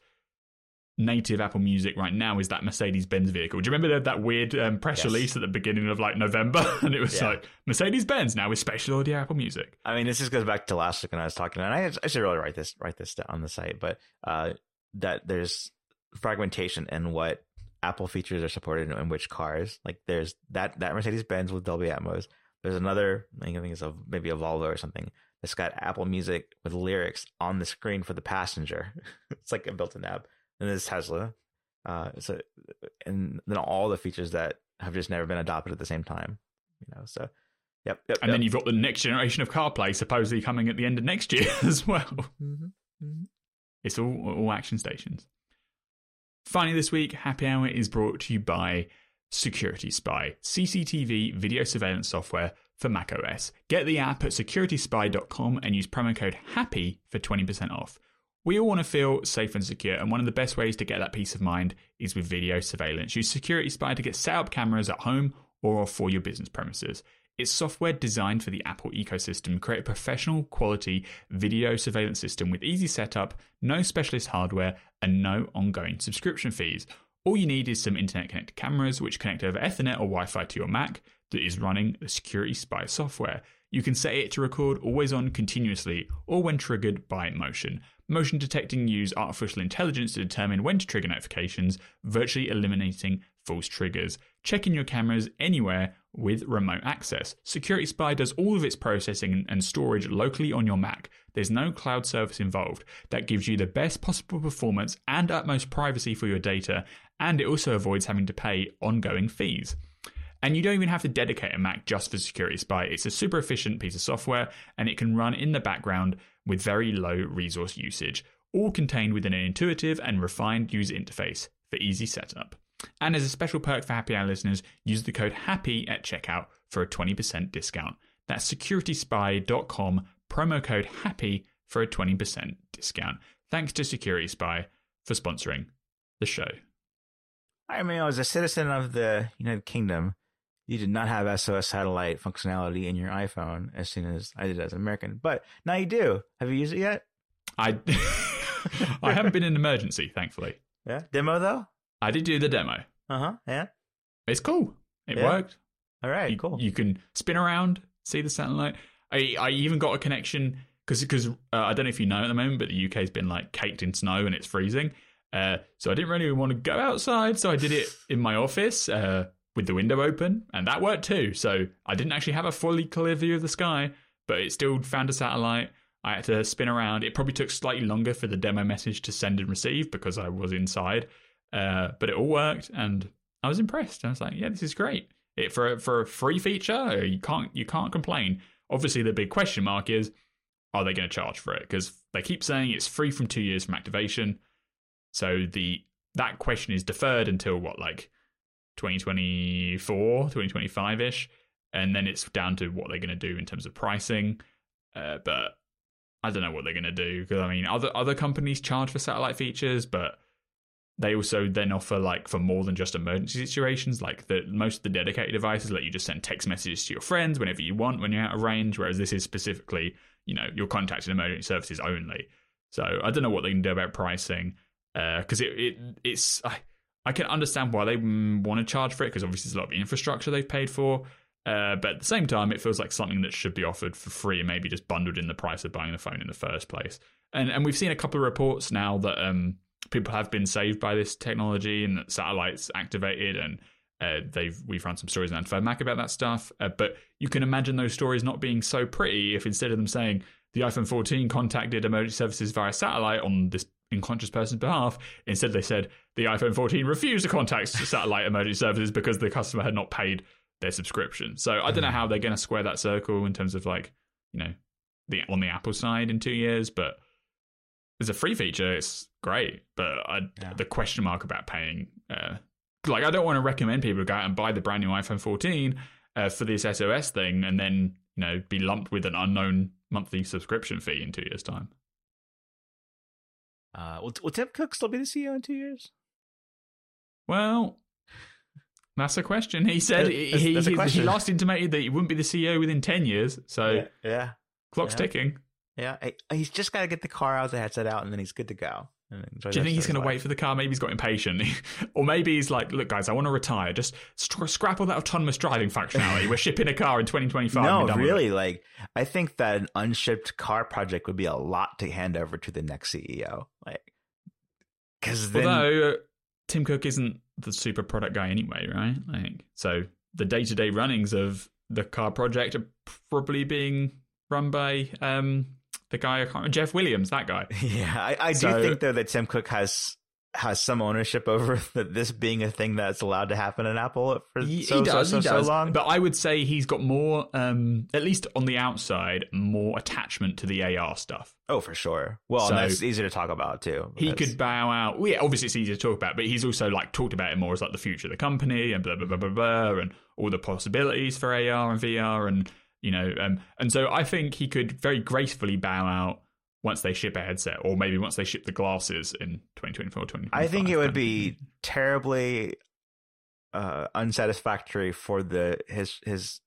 native Apple Music right now is that Mercedes Benz vehicle. Do you remember that, that weird um, press Yes. release at the beginning of like November? <laughs> and it was Yeah. like Mercedes Benz now with spatial audio Apple Music. I mean, this just goes back to last week when I was talking, and I, I should really write this write this on the site, but uh, that there's fragmentation in what Apple features are supported in which cars. Like there's that that Mercedes Benz with Dolby Atmos. There's another, I think it's a, maybe a Volvo or something that's got Apple Music with lyrics on the screen for the passenger. <laughs> it's like a built-in app. And there's Tesla. Uh, so and then all the features that have just never been adopted at the same time. You know, so yep. yep And then you've got the next generation of CarPlay supposedly coming at the end of next year <laughs> as well. hmm It's all all action stations. Finally, this week, Happy Hour is brought to you by Security Spy, CCTV video surveillance software for macOS. Get the app at securityspy.com and use promo code HAPPY for 20% off. We all want to feel safe and secure, and one of the best ways to get that peace of mind is with video surveillance. Use Security Spy to get set up cameras at home or for your business premises. It's software designed for the Apple ecosystem. Create a professional quality video surveillance system with easy setup, no specialist hardware, and no ongoing subscription fees. All you need is some internet connected cameras which connect over Ethernet or Wi Fi to your Mac that is running the Security Spy software. You can set it to record always on continuously or when triggered by motion. Motion detecting use artificial intelligence to determine when to trigger notifications, virtually eliminating false triggers. Checking your cameras anywhere with remote access. Security Spy does all of its processing and storage locally on your Mac. There's no cloud service involved. That gives you the best possible performance and utmost privacy for your data, and it also avoids having to pay ongoing fees. And you don't even have to dedicate a Mac just for Security Spy. It's a super efficient piece of software and it can run in the background with very low resource usage, all contained within an intuitive and refined user interface for easy setup. And as a special perk for Happy Hour listeners, use the code HAPPY at checkout for a 20% discount. That's securityspy.com, promo code HAPPY for a 20% discount. Thanks to Security Spy for sponsoring the show. I mean, as a citizen of the United Kingdom, you did not have SOS satellite functionality in your iPhone as soon as I did as an American. But now you do. Have you used it yet? I <laughs> I haven't been in an emergency, thankfully. Yeah. Demo though? I did do the demo. Uh huh. Yeah. It's cool. It Yeah. worked. All right. you, cool. you can spin around, see the satellite. I, I even got a connection because because uh, I don't know if you know at the moment, but the UK's been like caked in snow and it's freezing. Uh, so I didn't really want to go outside, so I did it in my office uh, with the window open, and that worked too. So I didn't actually have a fully clear view of the sky, but it still found a satellite. I had to spin around. It probably took slightly longer for the demo message to send and receive because I was inside, uh, but it all worked, and I was impressed. I was like, "Yeah, this is great." it for for a free feature, you can't you can't complain. Obviously, the big question mark is, are they going to charge for it? Because they keep saying it's free from two years from activation. So the that question is deferred until what like 2024, 2025 ish, and then it's down to what they're going to do in terms of pricing. Uh, but I don't know what they're going to do because I mean, other other companies charge for satellite features, but they also then offer like for more than just emergency situations. Like the most of the dedicated devices let you just send text messages to your friends whenever you want when you're out of range, whereas this is specifically, you know, you're contacting emergency services only. So I don't know what they can do about pricing because uh, it, it it's I, I can understand why they want to charge for it because obviously there's a lot of infrastructure they've paid for. Uh, but at the same time, it feels like something that should be offered for free and maybe just bundled in the price of buying the phone in the first place. And and we've seen a couple of reports now that um, people have been saved by this technology and satellites activated and uh, they've we've run some stories on Mac about that stuff. Uh, but you can imagine those stories not being so pretty if instead of them saying the iPhone 14 contacted emergency services via satellite on this unconscious person's behalf. Instead, they said the iPhone 14 refused to contact satellite emergency services because the customer had not paid their subscription. So I don't know how they're going to square that circle in terms of like, you know, the on the Apple side in two years. But as a free feature, it's great. But I, yeah. the question mark about paying, uh, like, I don't want to recommend people go out and buy the brand new iPhone 14 uh, for this SOS thing and then you know be lumped with an unknown monthly subscription fee in two years' time. Uh, will, will Tim Cook still be the CEO in two years? Well, that's a question. He said he, he, he, last intimated that he wouldn't be the CEO within 10 years. So, yeah. yeah. Clock's yeah. ticking. Yeah. He's just got to get the car out, the headset out, and then he's good to go. Do you think he's going to wait for the car? Maybe he's got impatient. <laughs> or maybe he's like, look, guys, I want to retire. Just scrap all that autonomous driving functionality. We're shipping a car in 2025. No, really. Like, I think that an unshipped car project would be a lot to hand over to the next CEO. Like, because then. Although, uh, Tim Cook isn't the super product guy anyway, right? Like, so the day to day runnings of the car project are probably being run by um, the guy I can't remember, Jeff Williams, that guy. <laughs> Yeah, I, I so, do think though that Tim Cook has has some ownership over <laughs> that this being a thing that's allowed to happen in Apple for he, so, he does, so, so, he does. so long. But I would say he's got more, um, at least on the outside, more attachment to the AR stuff. Oh, for sure. Well, so that's easy to talk about too. He could bow out. Well, yeah, obviously it's easy to talk about, but he's also like talked about it more as like the future of the company and blah blah blah blah blah, and all the possibilities for AR and VR and you know, um, and so I think he could very gracefully bow out once they ship a headset, or maybe once they ship the glasses in 2024, 2025. I think it would be terribly uh, unsatisfactory for the his his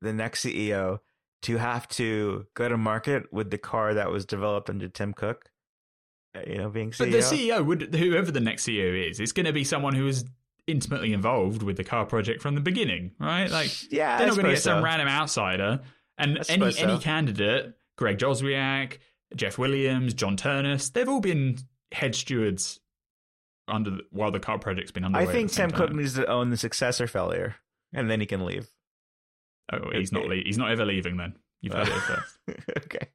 the next CEO to have to go to market with the car that was developed under Tim Cook. Uh, you know, being CEO. But the CEO would whoever the next CEO is, it's going to be someone who is intimately involved with the car project from the beginning, right? Like, <laughs> yeah, they're not going to get so. some random outsider. And any so. any candidate, Greg Joswiak, Jeff Williams, John Ternus, they've all been head stewards under the, while the car project's been underway. I think Sam Cook needs to own the successor failure, and then he can leave. Oh, he's not. Le- he's not ever leaving. Then you've heard it <laughs> first. okay.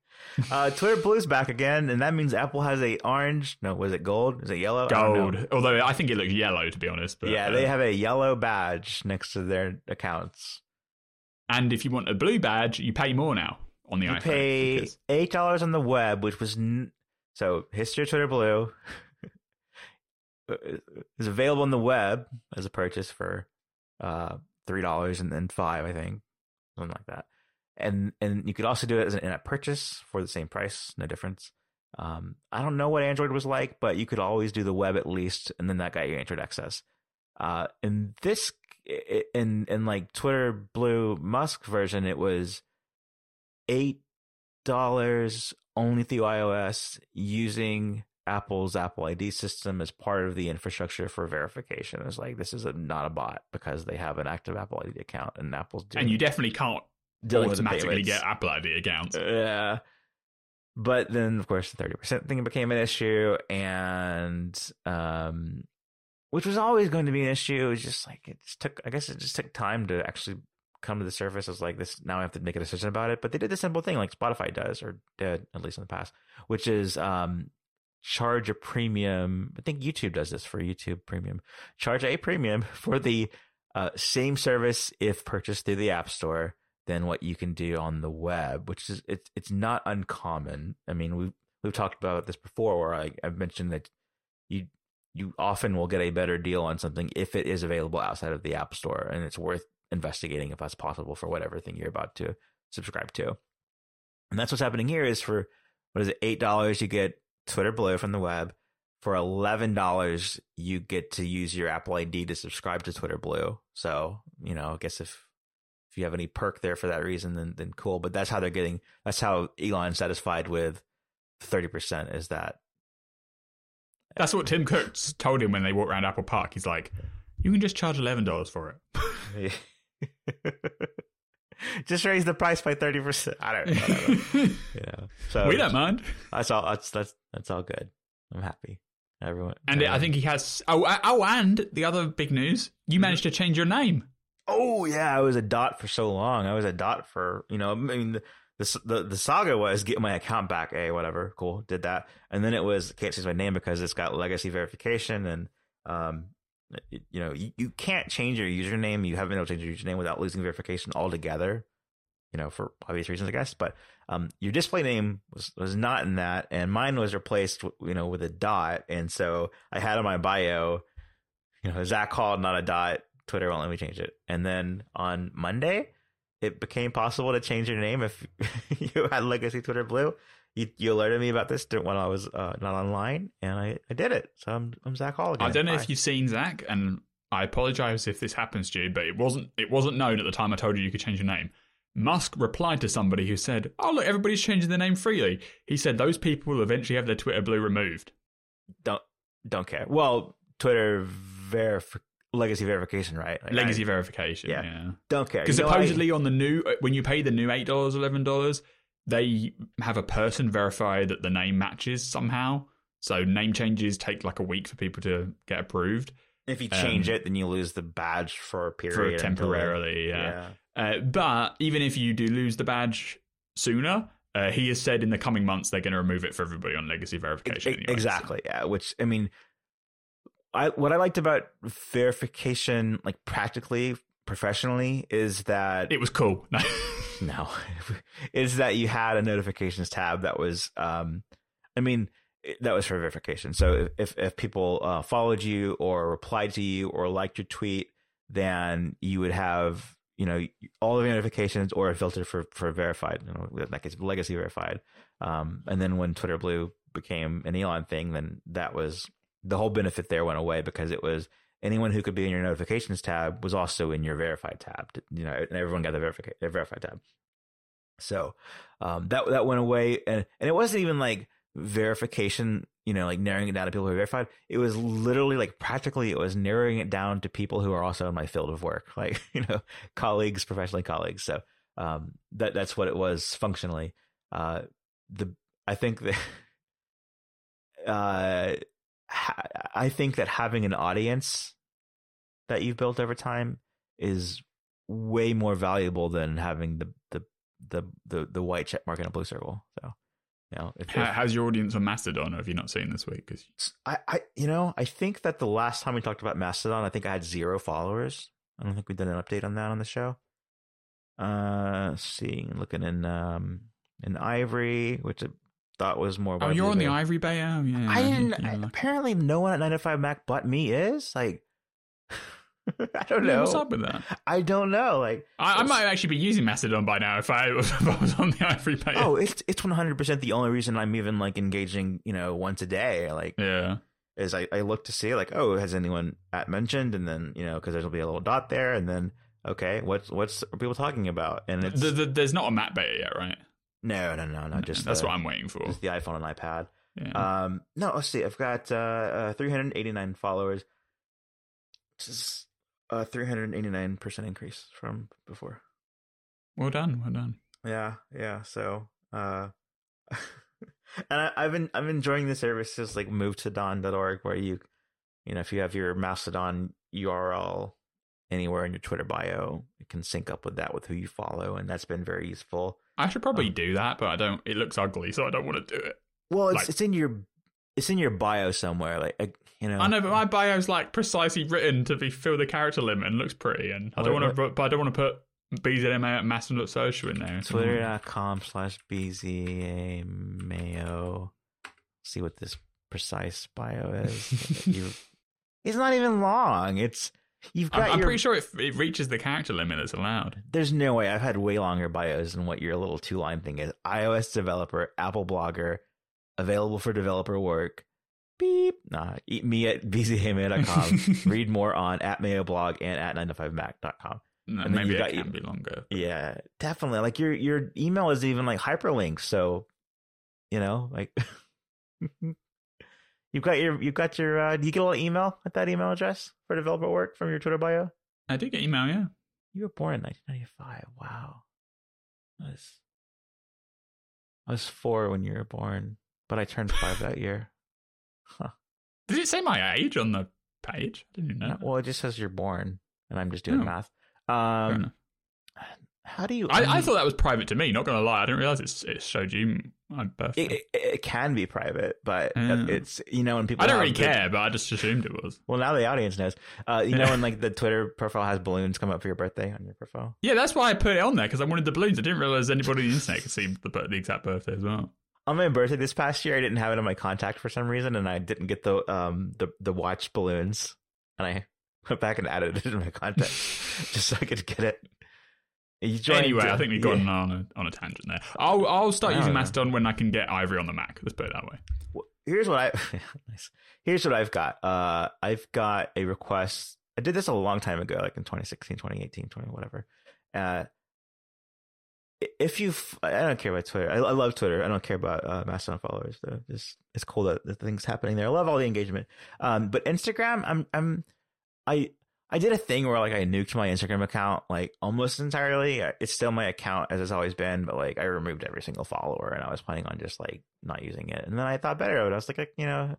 <laughs> Uh, Twitter Blue's back again, and that means Apple has a orange. No, was it gold? Is it yellow? Gold. I Although I think it looks yellow, to be honest. But, yeah, uh, they have a yellow badge next to their accounts. And if you want a blue badge, you pay more now on the you iPhone. pay because... eight dollars on the web, which was n- so history of Twitter Blue <laughs> is available on the web as a purchase for uh, three dollars and then five, I think, something like that and and you could also do it as an in-app purchase for the same price, no difference. Um, I don't know what Android was like, but you could always do the web at least, and then that got you Android access. Uh, in this, in in like Twitter Blue Musk version, it was eight dollars only through iOS using Apple's Apple ID system as part of the infrastructure for verification. It's like this is a, not a bot because they have an active Apple ID account, and Apple's doing. And you definitely can't automatically get Apple ID accounts. Yeah. But then, of course, the 30% thing became an issue, and um, which was always going to be an issue. It was just like, it just took, I guess it just took time to actually come to the surface as like this. Now I have to make a decision about it. But they did the simple thing like Spotify does, or did, at least in the past, which is um, charge a premium. I think YouTube does this for YouTube Premium. Charge a premium <laughs> for the uh, same service if purchased through the App Store than what you can do on the web, which is it's it's not uncommon. I mean, we've we've talked about this before, where I, I've mentioned that you you often will get a better deal on something if it is available outside of the App Store, and it's worth investigating if that's possible for whatever thing you're about to subscribe to. And that's what's happening here. Is for what is it, eight dollars you get Twitter Blue from the web. For eleven dollars, you get to use your Apple ID to subscribe to Twitter Blue. So you know, I guess if if you have any perk there for that reason, then then cool. But that's how they're getting. That's how Elon's satisfied with thirty percent. Is that That's what Tim Cook told him when they walked around Apple Park. He's like, "You can just charge eleven dollars for it." <laughs> just raise the price by thirty percent? I don't, I don't know. <laughs> you know, so we don't mind. That's all. That's that's that's all good. I'm happy. Everyone, And everyone. I think he has. Oh, oh, and the other big news: you mm-hmm. managed to change your name. Oh yeah, I was a dot for so long. I was a dot for you know. I mean, the the the, saga was get my account back. A whatever, cool, did that, and then it was can't change my name because it's got legacy verification, and um, it- you know, you, you can't change your username. You haven't been able to change your username without losing verification altogether. You know, for obvious reasons, I guess. But um, your display name was was not in that, and mine was replaced, you know, with a dot, and so I had on my bio, you know, Zac Hall, not a dot. Twitter won't let me change it. And then on Monday, it became possible to change your name if <laughs> you had Legacy Twitter Blue. You, you alerted me about this when I was uh, not online, and I, I did it. So I'm I'm Zac Hall again. I don't know Hi. if you've seen Zac, and I apologize if this happens to you, but it wasn't it wasn't known at the time I told you you could change your name. Musk replied to somebody who said, "Oh look, everybody's changing their name freely." He said those people will eventually have their Twitter blue removed. don't don't care. Well, Twitter verif- legacy verification, right? Like, Legacy I verification, yeah. yeah. don't care Because You know, I- supposedly on the new, uh, when you pay the new eight dollars, eleven dollars, they have a person verify that the name matches somehow. So name changes take like a week for people to get approved if you change um, it, then you lose the badge for a period for temporarily. Yeah. Uh, but even if you do lose the badge sooner, uh, he has said in the coming months they're going to remove it for everybody on legacy verification. E- anyway. Exactly. Yeah. Which I mean, I what I liked about verification, like practically, professionally, is that It was cool. <laughs> No. no, <laughs> is that you had a notifications tab that was, um, I mean, that was for verification. So if if people uh, followed you or replied to you or liked your tweet, then you would have you know all of your notifications or a filter for for verified. You know, in that case, legacy verified. Um, and then when Twitter Blue became an Elon thing, then that was the whole benefit there went away because it was anyone who could be in your notifications tab was also in your verified tab. You know, and everyone got the verified verified tab. So um, that that went away, and and it wasn't even like verification. You know, like narrowing it down to people who are verified. It was literally like practically, it was narrowing it down to people who are also in my field of work, <laughs> like you know, colleagues, professionally colleagues. So um, that that's what it was functionally. Uh, the I think that <laughs> uh, ha- I think that having an audience that you've built over time is way more valuable than having the the the the, the white check mark in a blue circle. So, you know, if, How- if- How's your audience on Mastodon? Or have you not seen this week? 'Cause- I, I you know I think that the last time we talked about Mastodon, I think I had zero followers. I don't think we did an update on that on the show. Uh, seeing looking in um in Ivory, which Thought was more. oh, you're on the. Ivory Bay. Oh, yeah. I didn't. you I- like- apparently, no one at 95 Mac but me is like. <laughs> I don't Yeah, know. What's up with that? I don't know. Like, I, I might actually be using Mastodon by now if I, <laughs> if I was on the Ivory Bay. oh, it's it's 100 percent the only reason I'm even like engaging. You know, once a day. Like, yeah. is I, I look to see like, oh, has anyone at mentioned, and then you know, because there'll be a little dot there, and then okay, what's what's are people talking about? And it's The, the, there's not a Mac beta yet, right? No, no, no, no, just That's the, what I'm waiting for. just the iPhone and iPad. Yeah. Um, no, let's see. I've got uh, uh 389 followers. This is a 389 percent increase from before. well done. Well done. Yeah, yeah. So, uh, <laughs> and I, I've been I'm enjoying the services like movetodon.org where you, you know, if you have your Mastodon URL anywhere in your Twitter bio, it can sync up with that with who you follow, and that's been very useful. I should probably Um, do that, but I don't. It looks ugly, so I don't want to do it. Well, it's Like- it's in your it's in your bio somewhere. Like, uh, you know, I know, but my bio's like precisely written to be fill the character limit and looks pretty, and I don't want to, but I don't want to put BZMA at Mastodon.social in there. Twitter.com slash BZA Mayo. See what this precise bio is. <laughs> You- it's not even long. It's you've got I'm, I'm your. pretty sure it, it reaches the character limit that's allowed. There's no way. I've had way longer bios than what your little two line thing is. iOS developer, Apple blogger, available for developer work. Beep. Nah. Eat me at bzamayo.com. <laughs> Read more on at Mayo blog and at 9to5mac.com. No, And maybe you it can be longer. Yeah, definitely. Like your your email is even like hyperlinked, so you know, like <laughs> you've got your you've got your uh do you get a little email at that email address for developer work from your Twitter bio? I do get email, yeah. You were born in nineteen ninety five. Wow. I was I was four when you were born, but I turned five that <laughs> year. Huh. Did it say my age on the page? I didn't know. Well, it just says you're born, and I'm just doing Oh, math. Um. How do you? I, I thought that was private to me. Not gonna lie, I didn't realize it's, it showed you my birthday. it, it, it can be private, but Oh. it's you know when people I don't really the- care, but I just assumed it was. Well, now the audience knows. Uh, you know when like the Twitter profile has balloons come up for your birthday on your profile. Yeah, that's why I put it on there because I wanted the balloons. I didn't realize anybody on the internet could see the, the exact birthday as well. On my birthday this past year, I didn't have it on my contact for some reason, and I didn't get the um the the watch balloons, and I <laughs> went back and added it in my contact <laughs> just so I could get it. Anyway, I think we've yeah. gone on a on a tangent there. I'll I'll start using know. Mastodon when I can get Ivory on the Mac. Let's put it that way. Well, here's what I <laughs> nice. Here's what I've got. Uh, I've got a request. I did this a long time ago, like in 2016, 2018, 20 whatever. Uh, if you, I don't care about Twitter. I, I love Twitter. I don't care about uh, Mastodon followers. Though. Just it's cool that the things happening there. I love all the engagement. Um, but Instagram, I'm, I'm, I. I did a thing where like I nuked my Instagram account like almost entirely. It's still my account as it's always been, but like I removed every single follower and I was planning on just like not using it. And then I thought better of it. I was like, you know,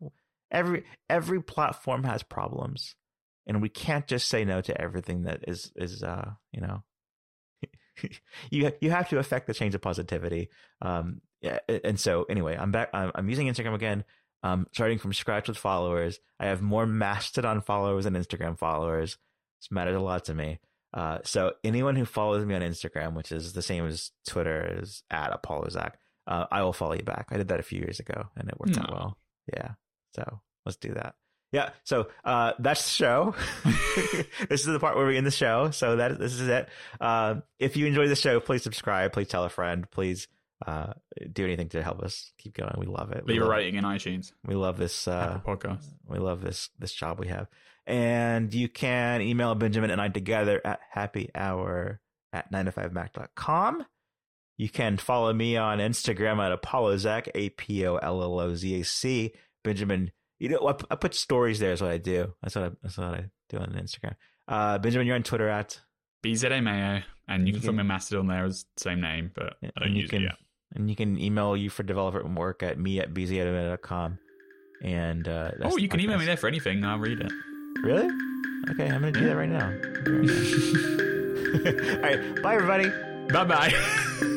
every every platform has problems, and we can't just say no to everything that is is uh you know. <laughs> you you have to affect the change of positivity. Um, yeah, and so anyway, I'm back. I'm, I'm using Instagram again. Um, starting from scratch with followers. I have more Mastodon followers than Instagram followers. This matters a lot to me. Uh, so anyone who follows me on Instagram, which is the same as Twitter, is at Apollo Zac. Uh, I will follow you back. I did that a few years ago, and it worked out well. Yeah. So let's do that. Yeah. So uh, that's the show. <laughs> this is the part where we end the show. So that this is it. Uh, if you enjoy the show, please subscribe. Please tell a friend. Please uh, do anything to help us keep going. We love it. We Leave a rating in iTunes. we love this. Uh, Podcast. we love this this job we have. And you can email Benjamin and I together at happy hour at 9to5mac.com. You can follow me on Instagram at ApolloZac, A P O L L O Z A C. Benjamin, you know, I, I put stories there, is what I do. That's what I, that's what I do on Instagram. Uh, Benjamin, you're on Twitter at, BZA Mayo, and you You can find can- my Mastodon there as same name, but Yeah, I don't use can- it yet. And you can email you for development work at me at bzamayo.com. And uh, that's Oh, you can email me there for anything. I'll read it. Really? Okay, I'm gonna do that right now. <laughs> <laughs> All right, bye everybody. Bye bye. <laughs>